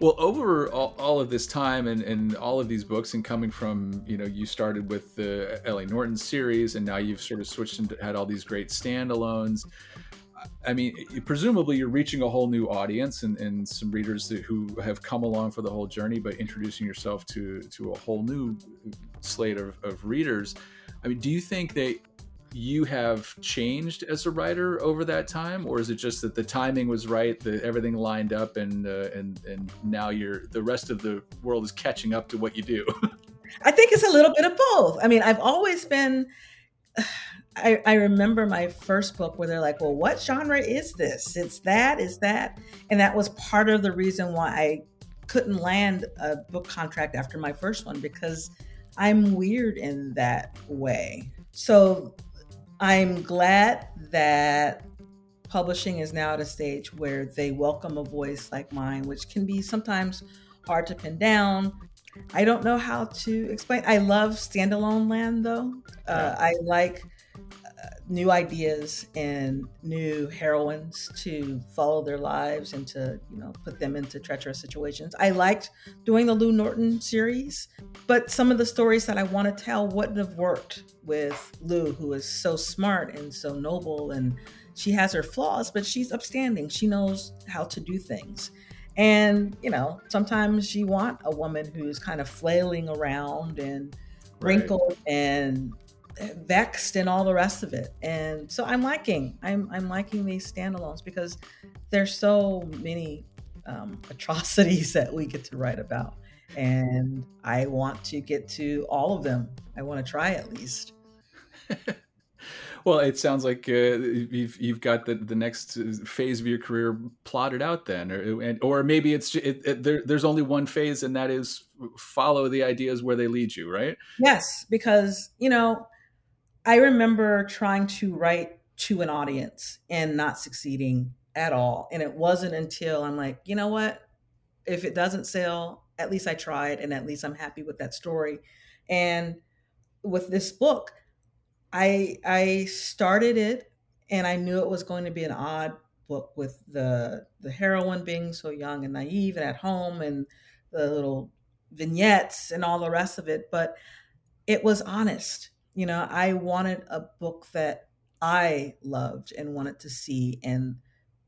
Well, over all, all, of this time and, and all of these books, and coming from, you know, you started with the L.A. Norton series, and now you've sort of switched and had all these great standalones. I mean, presumably you're reaching a whole new audience and, and some readers who have come along for the whole journey, but introducing yourself to to a whole new slate of, of readers. I mean, do you think that you have changed as a writer over that time, or is it just that the timing was right, that everything lined up, and uh, and and now you're the rest of the world is catching up to what you do? I think it's a little bit of both. I mean, I've always been I, I, remember my first book where they're like, well, what genre is this? It's that, is that? And that was part of the reason why I couldn't land a book contract after my first one because I'm weird in that way. So I'm glad that publishing is now at a stage where they welcome a voice like mine, which can be sometimes hard to pin down. I don't know how to explain. I love standalone land though. Uh, I like new ideas and new heroines to follow their lives and to you know put them into treacherous situations. I liked doing the lou norton series but some of the stories that i want to tell wouldn't have worked with lou who is so smart and so noble and she has her flaws but she's upstanding. She knows how to do things. And you know sometimes you want a woman who's kind of flailing around and wrinkled right. and vexed and all the rest of it. And so I'm liking I'm I'm liking these standalones because there's so many um, atrocities that we get to write about, and I want to get to all of them. I want to try at least. well, it sounds like uh, you've you've got the, the next phase of your career plotted out then, or or maybe it's it, it, there, there's only one phase, and that is follow the ideas where they lead you, right? Yes, because you know I remember trying to write to an audience and not succeeding at all. And it wasn't until I'm like, you know what? If it doesn't sell, at least I tried and at least I'm happy with that story. And with this book, I I started it and I knew it was going to be an odd book with the the heroine being so young and naive and at home and the little vignettes and all the rest of it, but it was honest you know, I wanted a book that I loved and wanted to see and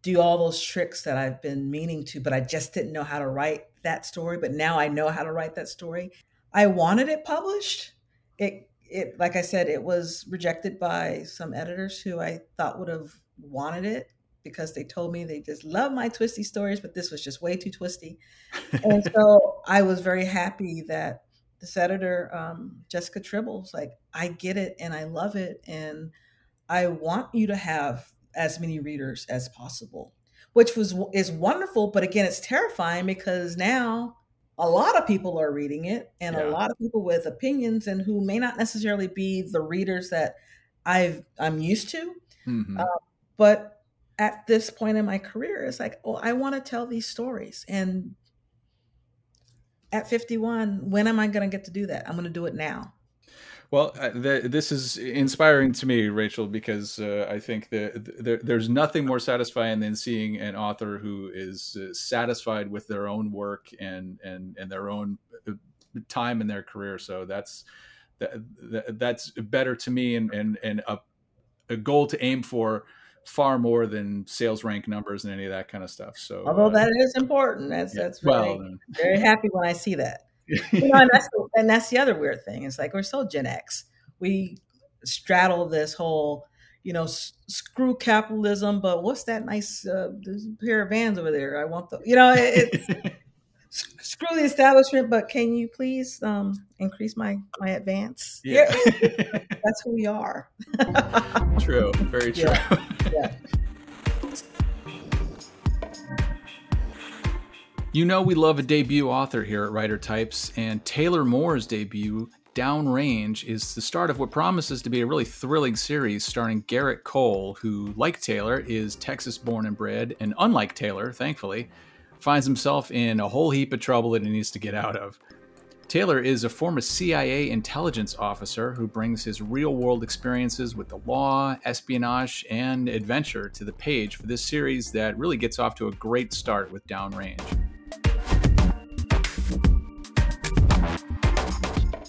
do all those tricks that I've been meaning to, but I just didn't know how to write that story. But now I know how to write that story. I wanted it published. It it like I said, it was rejected by some editors who I thought would have wanted it because they told me they just love my twisty stories, but this was just way too twisty. and so I was very happy that this editor, um, Jessica Tribble's, like, I get it and I love it. And I want you to have as many readers as possible, which was is wonderful. But again, it's terrifying because now a lot of people are reading it and yeah. a lot of people with opinions and who may not necessarily be the readers that I've I'm used to. Mm-hmm. Uh, but at this point in my career, it's like, oh, I want to tell these stories. And at 51 when am i going to get to do that i'm going to do it now well, uh, this is inspiring to me, Rachel, because uh, I think that the, there's nothing more satisfying than seeing an author who is uh, satisfied with their own work and and and their own uh, time in their career. So that's that, that's better to me, and and and a, a goal to aim for far more than sales rank numbers and any of that kind of stuff. So, although uh, that is important, that's yeah, that's really, well, very happy when I see that. you know, and that's the, and that's the other weird thing. It's like we're so Gen X. We straddle this whole, you know, s- screw capitalism. But what's that nice uh, pair of vans over there? I want the, you know, it, screw the establishment. But can you please um, increase my my advance? Yeah, that's who we are. true, very true. Yeah. yeah. You know, we love a debut author here at Writer Types, and Taylor Moore's debut, Downrange, is the start of what promises to be a really thrilling series starring Garrett Cole, who, like Taylor, is Texas born and bred, and unlike Taylor, thankfully, finds himself in a whole heap of trouble that he needs to get out of. Taylor is a former CIA intelligence officer who brings his real world experiences with the law, espionage, and adventure to the page for this series that really gets off to a great start with Downrange.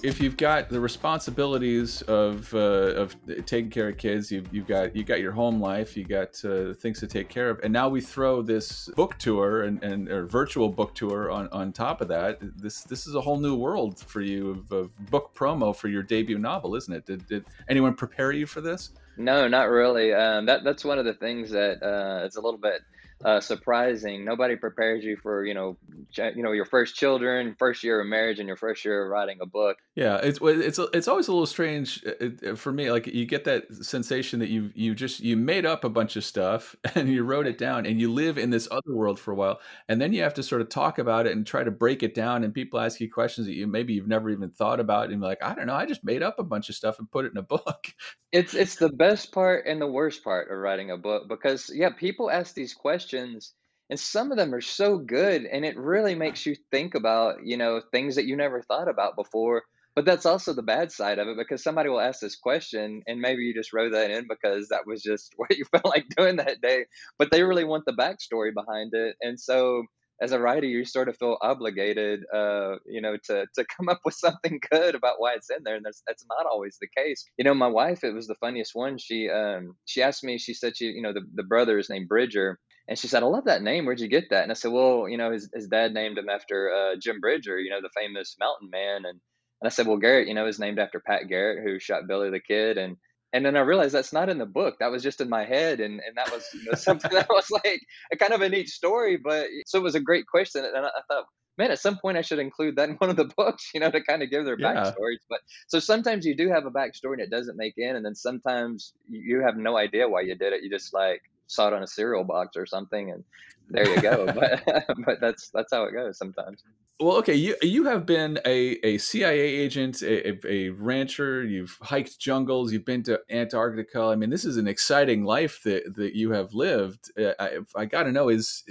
If you've got the responsibilities of uh, of taking care of kids, you've, you've got you got your home life, you got uh, things to take care of, and now we throw this book tour and, and or virtual book tour on, on top of that. This this is a whole new world for you of, of book promo for your debut novel, isn't it? Did, did anyone prepare you for this? No, not really. Um, that that's one of the things that uh, it's a little bit uh, surprising. Nobody prepares you for you know ch- you know your first children, first year of marriage, and your first year of writing a book. Yeah, it's it's it's always a little strange uh, for me. Like you get that sensation that you you just you made up a bunch of stuff and you wrote it down, and you live in this other world for a while, and then you have to sort of talk about it and try to break it down. And people ask you questions that you maybe you've never even thought about, and you're like, I don't know, I just made up a bunch of stuff and put it in a book. It's it's the best part and the worst part of writing a book because yeah, people ask these questions questions and some of them are so good and it really makes you think about you know things that you never thought about before but that's also the bad side of it because somebody will ask this question and maybe you just wrote that in because that was just what you felt like doing that day but they really want the backstory behind it and so as a writer you sort of feel obligated uh, you know to to come up with something good about why it's in there and that's that's not always the case. You know my wife it was the funniest one she um she asked me she said she you know the, the brother is named bridger and she said, I love that name. Where'd you get that? And I said, well, you know, his, his dad named him after uh, Jim Bridger, you know, the famous mountain man. And and I said, well, Garrett, you know, is named after Pat Garrett, who shot Billy the Kid. And and then I realized that's not in the book. That was just in my head, and and that was you know, something that was like a kind of a neat story. But so it was a great question, and I, I thought, man, at some point I should include that in one of the books, you know, to kind of give their yeah. backstories. But so sometimes you do have a backstory and it doesn't make in, and then sometimes you have no idea why you did it. You just like saw it on a cereal box or something, and there you go. but but that's that's how it goes sometimes. Well, okay, you you have been a, a CIA agent, a, a, rancher. You've hiked jungles. You've been to Antarctica. I mean, this is an exciting life that, that you have lived. Uh, I, I got to know is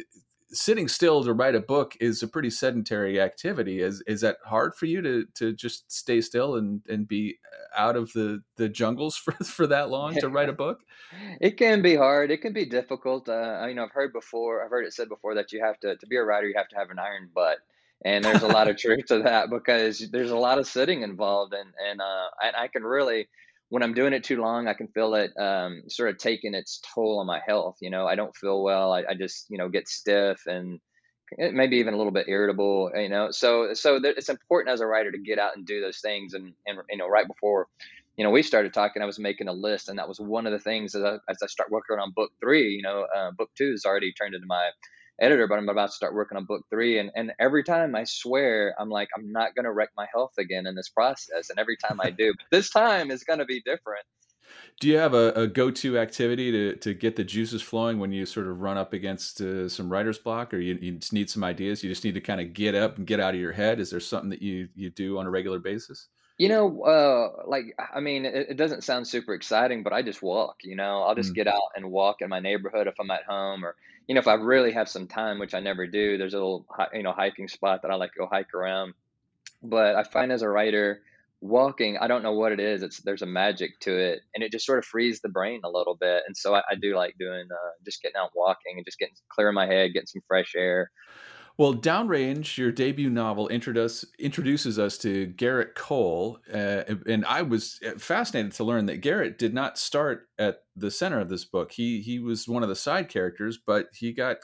sitting still to write a book is a pretty sedentary activity. Is is that hard for you to to just stay still and and be out of the the jungles for for that long to write a book? it can be hard. It can be difficult. Uh, you know, I've heard before. I've heard it said before that you have to to be a writer. You have to have an iron butt and there's a lot of truth to that because there's a lot of sitting involved and and uh, I, I, can really when i'm doing it too long i can feel it um, sort of taking its toll on my health you know? I don't feel well i, I just you know get stiff and maybe even a little bit irritable you know? So so it's important as a writer to get out and do those things and and you know right before you know we started talking i was making a list and that was one of the things as i, as I start working on book three you know uh, book two has already turned into my editor, but I'm about to start working on book three. And, and every time I swear, I'm like, I'm not going to wreck my health again in this process. And every time I do, this time is going to be different. Do you have a, a, go-to activity to, to get the juices flowing when you sort of run up against uh, some writer's block, or you, you just need some ideas? You just need to kind of get up and get out of your head. Is there something that you you do on a regular basis? You know, uh, like I mean, it, it, doesn't sound super exciting, but I just walk. You know, I'll just mm. get out and walk in my neighborhood if I'm at home, or you know, if I really have some time, which I never do. There's a little you know hiking spot that I like to go hike around. But I find as a writer, walking, I don't know what it is. It's there's a magic to it, and it just sort of frees the brain a little bit. And so I, I do like doing uh, just getting out walking and just getting clearing my head, getting some fresh air. Well, Downrange, your debut novel, introduce, introduces us to Garrett Cole. Uh, and I was uh, fascinated to learn that Garrett did not start at the center of this book. He, he was one of the side characters, but he got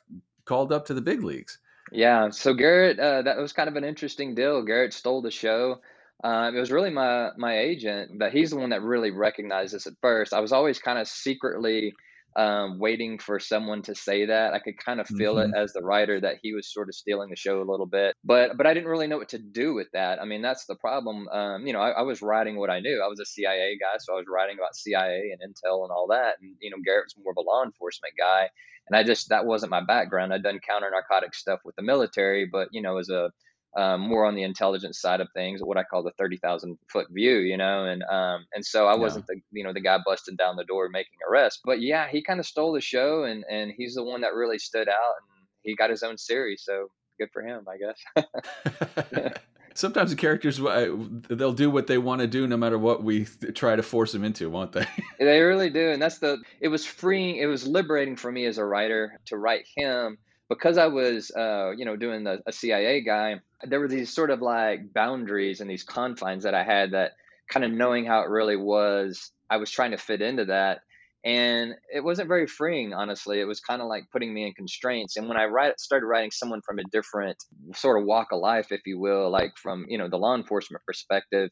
called up to the big leagues. Yeah. So Garrett, uh, that was kind of an interesting deal. Garrett stole the show. Uh, it was really my my agent, but he's the one that really recognized this at first. I was always kind of secretly um, waiting for someone to say that. I could kind of feel mm-hmm. it as the writer that he was sort of stealing the show a little bit, but but I didn't really know what to do with that. I mean, that's the problem. Um, you know, I, I, was writing what I knew. I was a CIA guy, so I was writing about CIA and intel and all that. And you know, Garrett was more of a law enforcement guy, and I just that wasn't my background. I'd done counter narcotic stuff with the military, but you know, as a um, more on the intelligence side of things, what I call the thirty thousand foot view, you know, and um, and so I wasn't the you know the guy busting down the door making arrests, but yeah, he kind of stole the show, and and he's the one that really stood out, and he got his own series, so good for him, I guess. Sometimes the characters uh, they'll do what they want to do no matter what we try to force them into, won't they? they really do, and that's the. It was freeing. It was liberating for me as a writer to write him because I was, uh, you know, doing the, a CIA guy, there were these sort of like boundaries and these confines that I had that kind of knowing how it really was, I was trying to fit into that. And it wasn't very freeing, honestly. It was kind of like putting me in constraints. And when I write, started writing someone from a different sort of walk of life, if you will, like from, you know, the law enforcement perspective,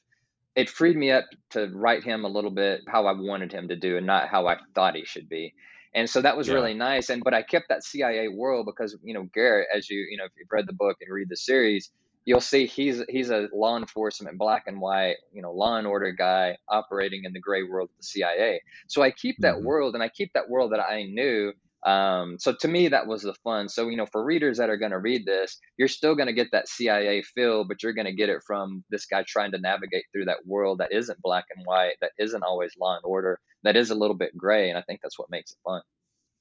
it freed me up to write him a little bit how I wanted him to do and not how I thought he should be and so that was yeah. really nice and but i kept that cia world because you know garrett as you you know if you've read the book and read the series you'll see he's he's a law enforcement black and white you know law and order guy operating in the gray world of the cia so i keep that mm-hmm. world and i keep that world that i knew um, so to me that was the fun so you know for readers that are going to read this you're still going to get that cia feel but you're going to get it from this guy trying to navigate through that world that isn't black and white that isn't always law and order that is a little bit gray, and I think that's what makes it fun.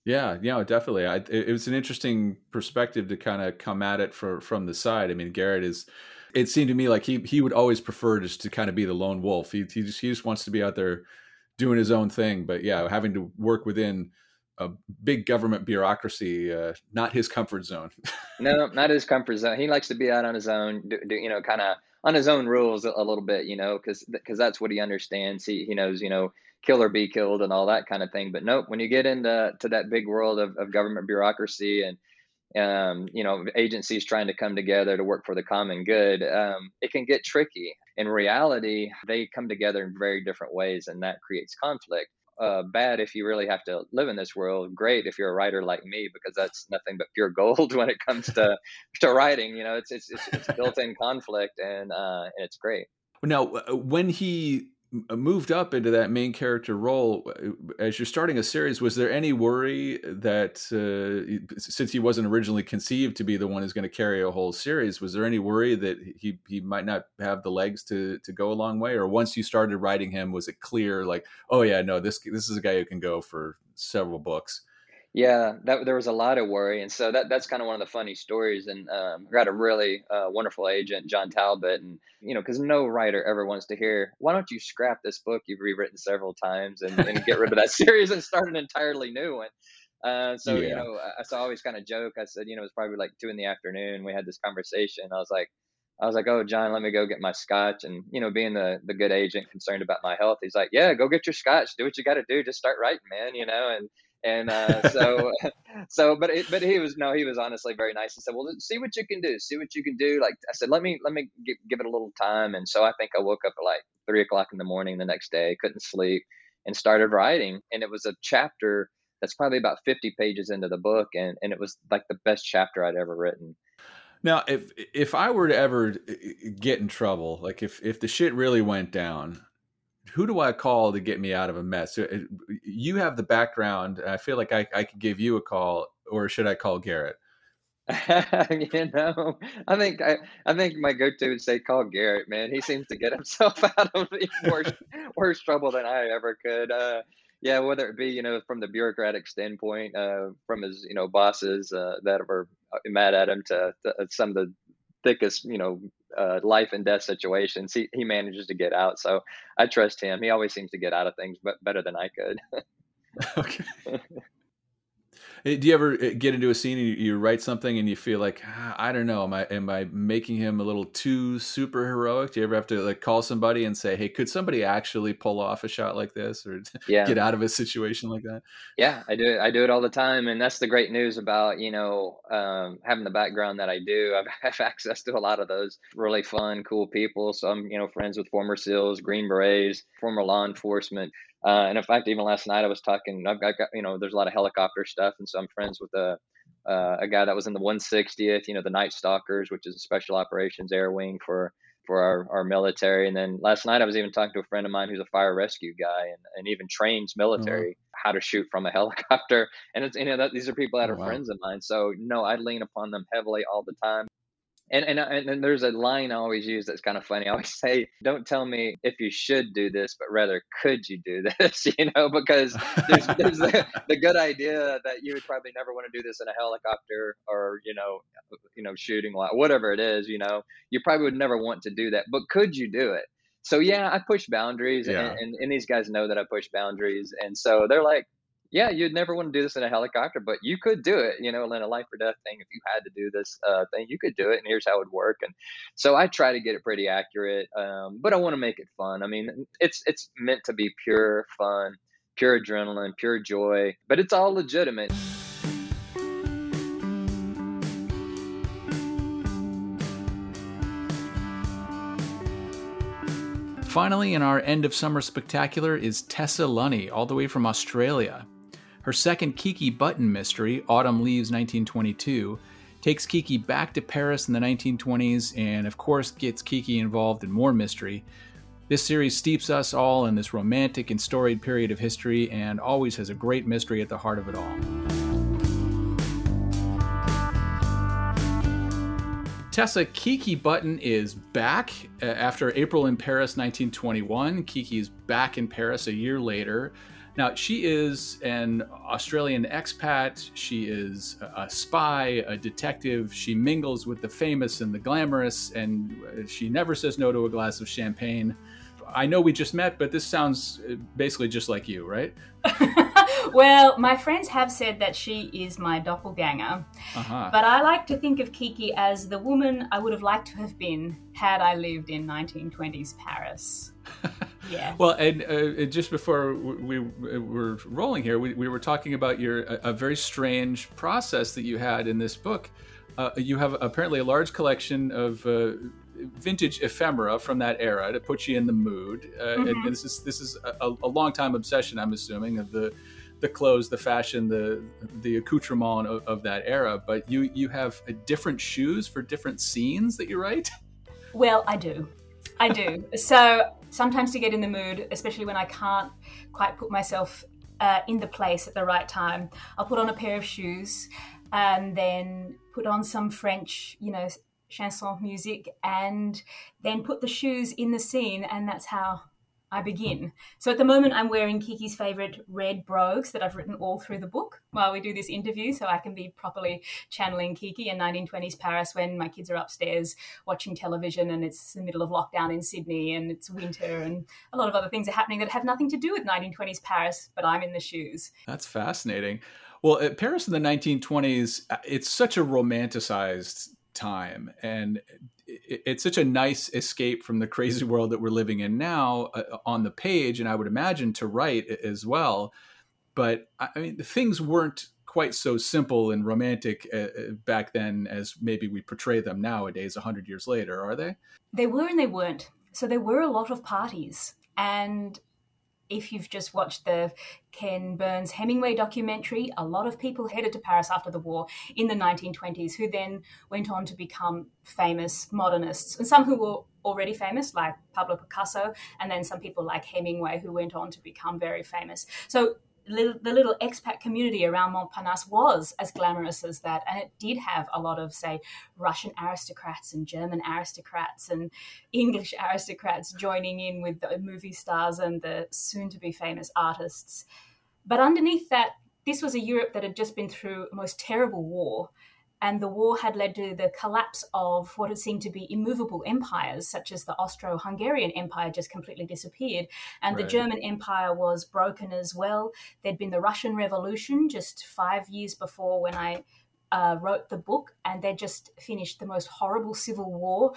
Yeah, yeah, definitely. I, it, was an interesting perspective to kind of come at it for, from the side. I mean, Garrett is it seemed to me like he he would always prefer just to kind of be the lone wolf. He he just he just wants to be out there doing his own thing. But yeah, having to work within a big government bureaucracy, uh, not his comfort zone. no, not his comfort zone. He likes to be out on his own, do, do, you know, kind of on his own rules a, a little bit, you know, because because that's what he understands. He he knows, you know, kill or be killed and all that kind of thing. But nope, when you get into to that big world of, of government bureaucracy and um, you know agencies trying to come together to work for the common good, um, it can get tricky. In reality, they come together in very different ways, and that creates conflict uh, bad if you really have to live in this world. Great if you're a writer like me, because that's nothing but pure gold when it comes to to writing. You know, it's it's it's, it's built-in conflict, and uh, and it's great. Now, when he uh, moved up into that main character role uh, as you're starting a series was there any worry that uh, since he wasn't originally conceived to be the one who's going to carry a whole series was there any worry that he he might not have the legs to to go a long way? Or once you started writing him was it clear like oh yeah no this this is a guy who can go for several books yeah, that there was a lot of worry, and so that that's kind of one of the funny stories. And um, I got a really uh, wonderful agent, John Talbot, and you know, because no writer ever wants to hear, "Why don't you scrap this book you've rewritten several times and, and get rid of that series and start an entirely new one?" Uh, so yeah. you know, I, so I always kind of joke. I said, you know, it was probably like two in the afternoon. We had this conversation. I was like, I was like, "Oh, John, let me go get my scotch." And you know, being the the good agent concerned about my health, he's like, "Yeah, go get your scotch. Do what you got to do. Just start writing, man. You know." And and uh, so so but it, but he was no he was honestly very nice he said well see what you can do see what you can do. Like i said let me let me give, give it a little time. And so i think i woke up at like three o'clock in the morning the next day couldn't sleep and started writing. And it was a chapter that's probably about 50 pages into the book and, and it was like the best chapter i'd ever written. Now if if i were to ever get in trouble like if if the shit really went down who do I call to get me out of a mess? Uh, you have the background. I feel like I, I could give you a call, or should I call Garrett? you know, I think I, I think my go-to would say call Garrett. Man, he seems to get himself out of worse worse trouble than I ever could. Uh, yeah, whether it be you know from the bureaucratic standpoint, uh, from his you know bosses uh, that are mad at him, to, to some of the thickest you know uh, life and death situations, he, he manages to get out. So I trust him. He always seems to get out of things but better than I could. okay. Do you ever uh, get into a scene and you, you write something and you feel like ah, I don't know, am I am I making him a little too super heroic? Do you ever have to like call somebody and say, "Hey, could somebody actually pull off a shot like this or yeah. get out of a situation like that?" Yeah, I do it. I do it all the time, and that's the great news about you know um, having the background that I do. I've have access to a lot of those really fun, cool people. So I'm you know friends with former SEALs, Green Berets, former law enforcement uh, and in fact, even last night I was talking. I've got, you know, there's a lot of helicopter stuff, and so I'm friends with a uh, a guy that was in the 160th, you know, the Night Stalkers, which is a special operations air wing for for our, our military. And then last night I was even talking to a friend of mine who's a fire rescue guy and, and even trains military mm-hmm. how to shoot from a helicopter. And it's you know that, these are people that oh, are wow. friends of mine. So no, I lean upon them heavily all the time and, and and there's a line I always use that's kind of funny. I always say, "Don't tell me if you should do this, but rather could you do this?" you know, because there's, there's the, the, good idea that you would probably never want to do this in a helicopter or you know, you know, shooting whatever it is. You know, you probably would never want to do that, but could you do it? So yeah, I push boundaries, yeah. and, and, and these guys know that I push boundaries, and so they're like, yeah, you'd never want to do this in a helicopter, but you could do it, you know, in a life or death thing. If you had to do this uh, thing, you could do it, and here's how it would work. And so I try to get it pretty accurate, um, but I want to make it fun. I mean, it's it's meant to be pure fun, pure adrenaline, pure joy, but it's all legitimate. Finally, in our end of summer spectacular is Tessa Lunney, all the way from Australia. Her second Kiki Button mystery, Autumn Leaves 1922, takes Kiki back to Paris in the 1920s and, of course, gets Kiki involved in more mystery. This series steeps us all in this romantic and storied period of history and always has a great mystery at the heart of it all. Tessa, Kiki Button is back uh, after April in Paris 1921. Kiki is back in Paris a year later Now, she is an Australian expat. She is a spy, a detective. She mingles with the famous and the glamorous, and she never says no to a glass of champagne. I know we just met, but this sounds uh, basically just like you, right? well, my friends have said that she is my doppelganger. Uh-huh. But I like to think of Kiki as the woman I would have liked to have been had I lived in 1920s Paris. yeah. well, and uh, just before we, we were rolling here, we, we were talking about your a, a, very strange process that you had in this book. Uh, you have apparently a large collection of uh, vintage ephemera from that era to put you in the mood. Uh, mm-hmm. and, this is this is a, a long time obsession, I'm assuming, of the the clothes, the fashion, the the accoutrement of, of that era. But you you have different shoes for different scenes that you write. Well, I do. I do. so sometimes to get in the mood, especially when I can't quite put myself uh, in the place at the right time, I'll put on a pair of shoes and then put on some French, you know, chanson music and then put the shoes in the scene, and that's how I begin. So at the moment, I'm wearing Kiki's favorite red brogues that I've written all through the book while we do this interview, so I can be properly channeling Kiki in 1920s Paris when my kids are upstairs watching television and it's the middle of lockdown in Sydney and it's winter and a lot of other things are happening that have nothing to do with 1920s Paris, but I'm in the shoes. That's fascinating. Well, Paris in the 1920s, uh, it's such a romanticized time. And it's such a nice escape from the crazy world that we're living in now uh, on the page and i would imagine to write as well. But i mean things weren't quite so simple and romantic uh, uh back then as maybe we portray them nowadays 100 years later are they? They were and they weren't. So there were a lot of parties. And if you've just watched the Ken Burns Hemingway documentary, a lot of people headed to Paris after the war in the 1920s, who then went on to become famous modernists, and some who were already famous, like Pablo Picasso, and then some people like Hemingway, who went on to become very famous. So the little expat community around Montparnasse was as glamorous as that. And it did have a lot of, say, Russian aristocrats and German aristocrats and English aristocrats joining in with the movie stars and the soon to be famous artists. But underneath that, this was a Europe that had just been through a most terrible war and the war had led to the collapse of what had seemed to be immovable empires, such as the Austro Hungarian Empire just completely disappeared. And right. the German Empire was broken as well. There'd been the Russian Revolution just five years before when I uh, wrote the book, and they'd just finished the most horrible civil war.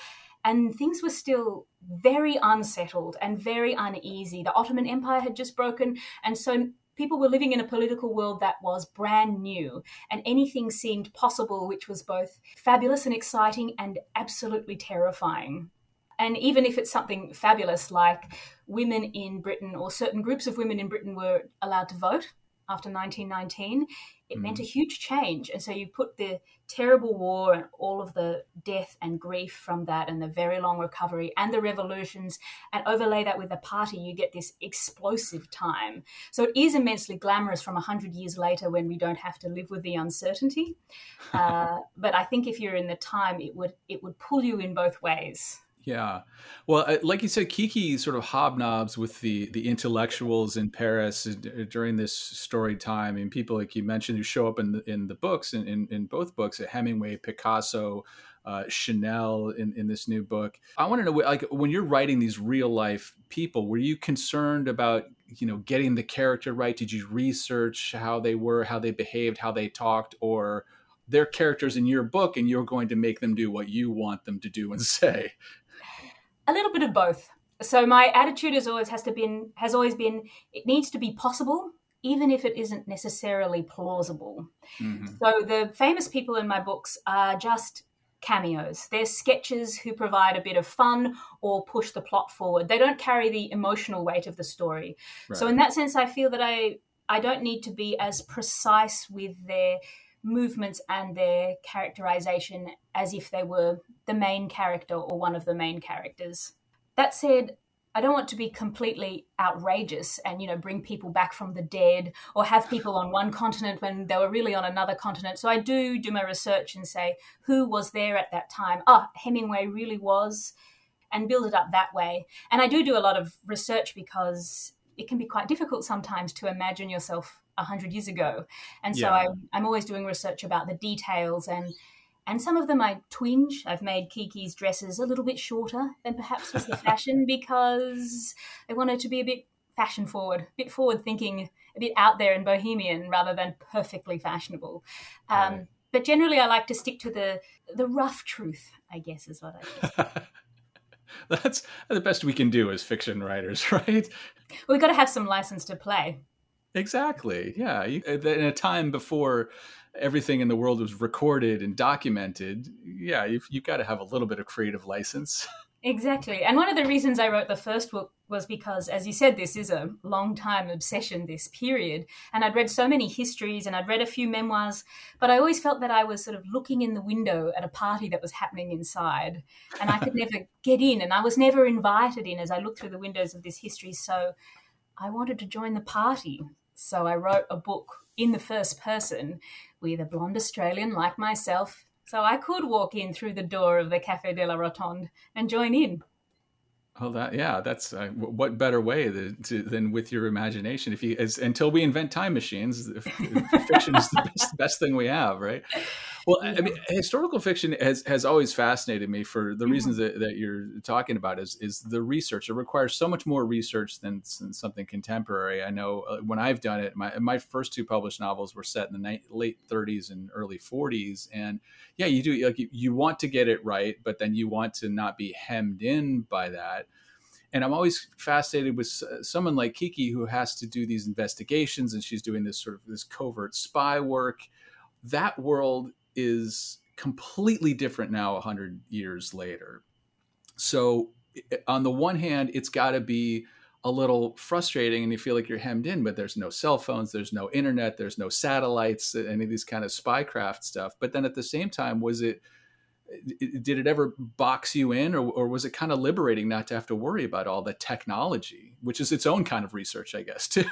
And things were still very unsettled and very uneasy. The Ottoman Empire had just broken, and so people were living in a political world that was brand new, and anything seemed possible, which was both fabulous and exciting and absolutely terrifying. And even if it's something fabulous like women in Britain or certain groups of women in Britain were allowed to vote after 1919, it mm. meant a mm. huge change. And so you put the terrible war and all of the death and grief from that and the very long recovery and the revolutions and overlay that with the party, you get this explosive time. So it is immensely glamorous from 100 years later when we don't have to live with the uncertainty. Uh, but I think if you're in the time, it would it would pull you in both ways. Yeah, well, uh, like you said, Kiki sort of hobnobs with the the intellectuals in Paris uh, during this story time, and people like you mentioned who show up in the in the books in in, in both books, uh, Hemingway, Picasso, uh, Chanel in, in this new book. I want to know, like, when you're writing these real life people, were you concerned about, you know, getting the character right? Did you research how they were, how they behaved, how they talked, or they're characters in your book and you're going to make them do what you want them to do and say? A little bit of both. So my attitude has always has to been has always been it needs to be possible even if it isn't necessarily plausible. Mm-hmm. So the famous people in my books are just cameos. They're sketches who provide a bit of fun or push the plot forward. They don't carry the emotional weight of the story. Right. So in that sense I feel that I I don't need to be as precise with their movements and their characterization as if they were the main character or one of the main characters. That said, I don't want to be completely outrageous and you know bring people back from the dead or have people on one continent when they were really on another continent. So I do do my research and say who was there at that time. Ah, oh, Hemingway really was, and build it up that way. And I do do a lot of research because it can be quite difficult sometimes to imagine yourself 100 years ago. And so Yeah. I, I'm always doing research about the details and and some of them I twinge. I've made Kiki's dresses a little bit shorter than perhaps was the fashion because I wanted to be a bit fashion forward, a bit forward thinking, a bit out there and bohemian rather than perfectly fashionable. Um, Right. But generally, I like to stick to the the rough truth. I guess is what I. That's the best we can do as fiction writers, right? We've got to have some license to play. Exactly. Yeah. You, uh, in a time before everything in the world was recorded and documented, yeah, you've, you've got to have a little bit of creative license. Exactly. And one of the reasons I wrote the first book was because, as you said, this is a long time obsession, this period. And I'd read so many histories and I'd read a few memoirs, but I always felt that I was sort of looking in the window at a party that was happening inside. And I could never get in and I was never invited in as I looked through the windows of this history. So I wanted to join the party. So I wrote a book in the first person with a blonde Australian like myself. So I could walk in through the door of the Cafe de la Rotonde and join in. Oh, that yeah, that's uh, what better way than, to, than with your imagination. If you as, until we invent time machines, fiction is the best, best thing we have, right? Well, I mean, historical fiction has has always fascinated me for the reasons that, that you're talking about. Is is the research? It requires so much more research than, than something contemporary. I know uh, when I've done it, my my first two published novels were set in the ni- late 30s and early 40s, and yeah, you do like you, you want to get it right, but then you want to not be hemmed in by that and I'm always fascinated with someone like Kiki who has to do these investigations and she's doing this sort of this covert spy work. That world is completely different now 100 years later. So on the one hand, it's got to be a little frustrating and you feel like you're hemmed in, but there's no cell phones, there's no internet, there's no satellites, any of these kind of spycraft stuff. But then at the same time, was it did it ever box you in or, or was it kind of liberating not to have to worry about all the technology which is its own kind of research i guess too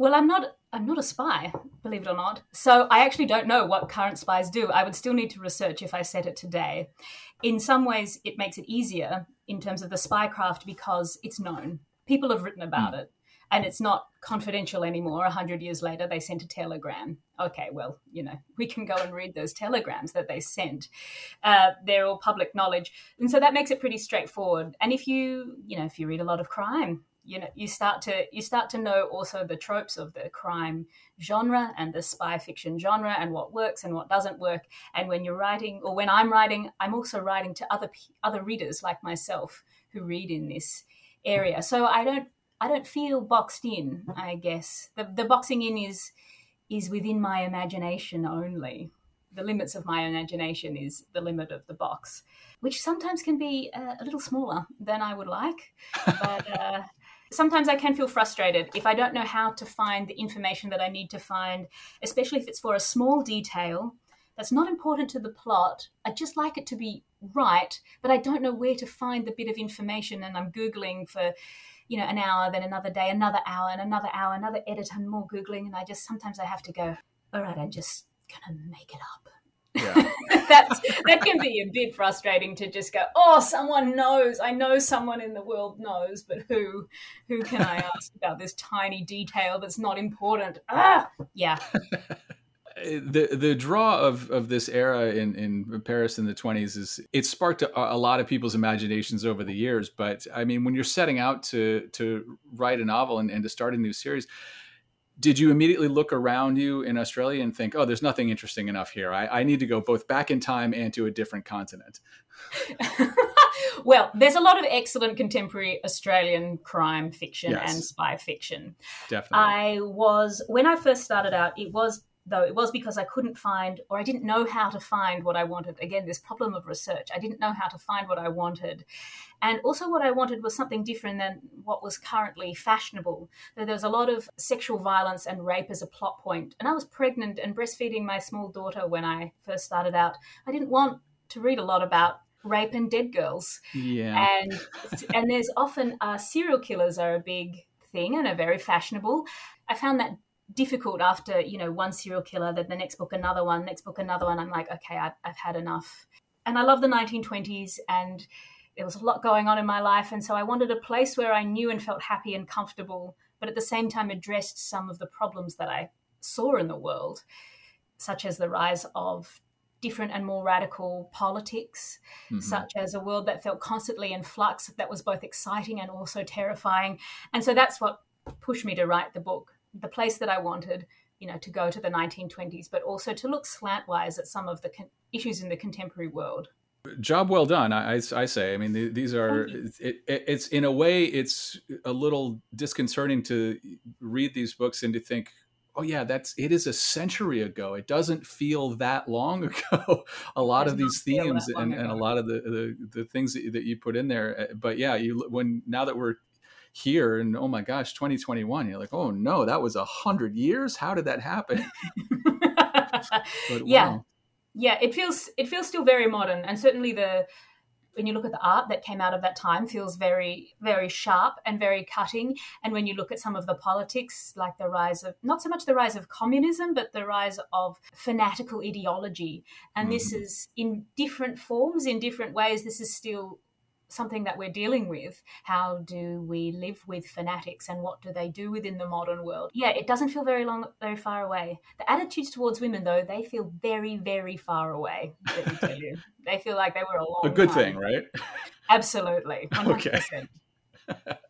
Well, I'm not I'm not a spy, believe it or not. So I actually don't know what current spies do. I would still need to research if I said it today. In some ways it makes it easier in terms of the spycraft because it's known. People have written about it and it's not confidential anymore. A hundred years later, they sent a telegram. Okay, well, you know, we can go and read those telegrams that they sent. Uh, they're all public knowledge, and so that makes it pretty straightforward. And if you, you know, if you read a lot of crime, you know, you start to you start to know also the tropes of the crime genre and the spy fiction genre and what works and what doesn't work. And when you're writing, or when I'm writing, I'm also writing to other other readers like myself who read in this area. So I don't I don't feel boxed in. I guess the the boxing in is is within my imagination only. The limits of my imagination is the limit of the box, which sometimes can be uh, a little smaller than I would like. But uh, sometimes I can feel frustrated if I don't know how to find the information that I need to find, especially if it's for a small detail that's not important to the plot. I just like it to be right, but I don't know where to find the bit of information, and I'm googling for you know an hour, then another day, another hour, and another hour, another edit, and more googling, and I just sometimes I have to go. All right, I'm just gonna make it up. Yeah That's that can be a bit frustrating to just go. Oh, someone knows. I know someone in the world knows, but who? Who can I ask about this tiny detail that's not important? Ah, yeah. the the draw of of this era in in Paris in the 20s is it sparked a, a lot of people's imaginations over the years but I mean when you're setting out to to write a novel and, and to start a new series did you immediately look around you in Australia and think oh there's nothing interesting enough here I, I need to go both back in time and to a different continent well, there's a lot of excellent contemporary Australian crime fiction Yes. and spy fiction. definitely I was when I first started out. It was though it was because I couldn't find or I didn't know how to find what I wanted. Again, this problem of research. I didn't know how to find what I wanted, and also what I wanted was something different than what was currently fashionable. There was a lot of sexual violence and rape as a plot point, and I was pregnant and breastfeeding my small daughter when I first started out. I didn't want to read a lot about rape and dead girls yeah and and there's often uh, serial killers are a big thing and are very fashionable. I found that difficult after you know one serial killer, then the next book another one, next book another one. I'm like, okay, I've, I've had enough. And I love the 1920s and there was a lot going on in my life. And so I wanted a place where I knew and felt happy and comfortable, but at the same time addressed some of the problems that I saw in the world, such as the rise of different and more radical politics, mm-hmm. such as a world that felt constantly in flux, that was both exciting and also terrifying. And so that's what pushed me to write the book, the place that I wanted, you know, to go to the 1920s, but also to look slantwise at some of the con- issues in the contemporary world. Job well done, I, I say. I mean, these are. It, it, it's in a way, it's a little disconcerting to read these books and to think, oh yeah that's it is a century ago it doesn't feel that long ago a lot of these themes and, and, a lot of the, the, the things that, that, you put in there eh, but yeah you when now that we're here and oh my gosh 2021 you're like oh no that was a hundred years how did that happen but, yeah wow. Yeah it feels it feels still very modern and certainly the when you look at the art that came out of that time feels very very sharp and very cutting. And when you look at some of the politics like the rise of not so much the rise of communism but the rise of fanatical ideology. And mm. this is in different forms in different ways. This is still something that we're dealing with. How do we live with fanatics and what do they do within the modern world? Yeah, it doesn't feel very long, very far away. The attitudes towards women, though, they feel very, very far away. Let me tell you, they feel like they were a long. A good time. thing, right? Absolutely. 100%. Okay.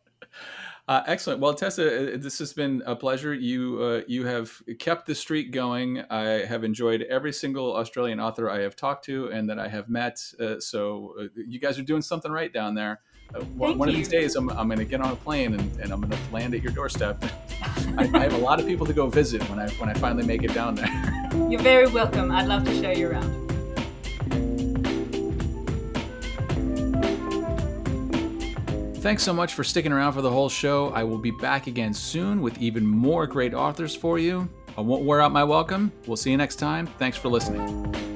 Uh, excellent. Well, Tessa, uh, this has been a pleasure. You uh, you have kept the streak going. I have enjoyed every single Australian author I have talked to and that I have met. Uh, so uh, you guys are doing something right down there. Uh, one, one of these days, I'm, I'm going to get on a plane and, and I'm going to land at your doorstep. I, I, have a lot of people to go visit when I when I finally make it down there. You're very welcome. I'd love to show you around. Thanks so much for sticking around for the whole show. I will be back again soon with even more great authors for you. I won't wear out my welcome. We'll see you next time. Thanks for listening.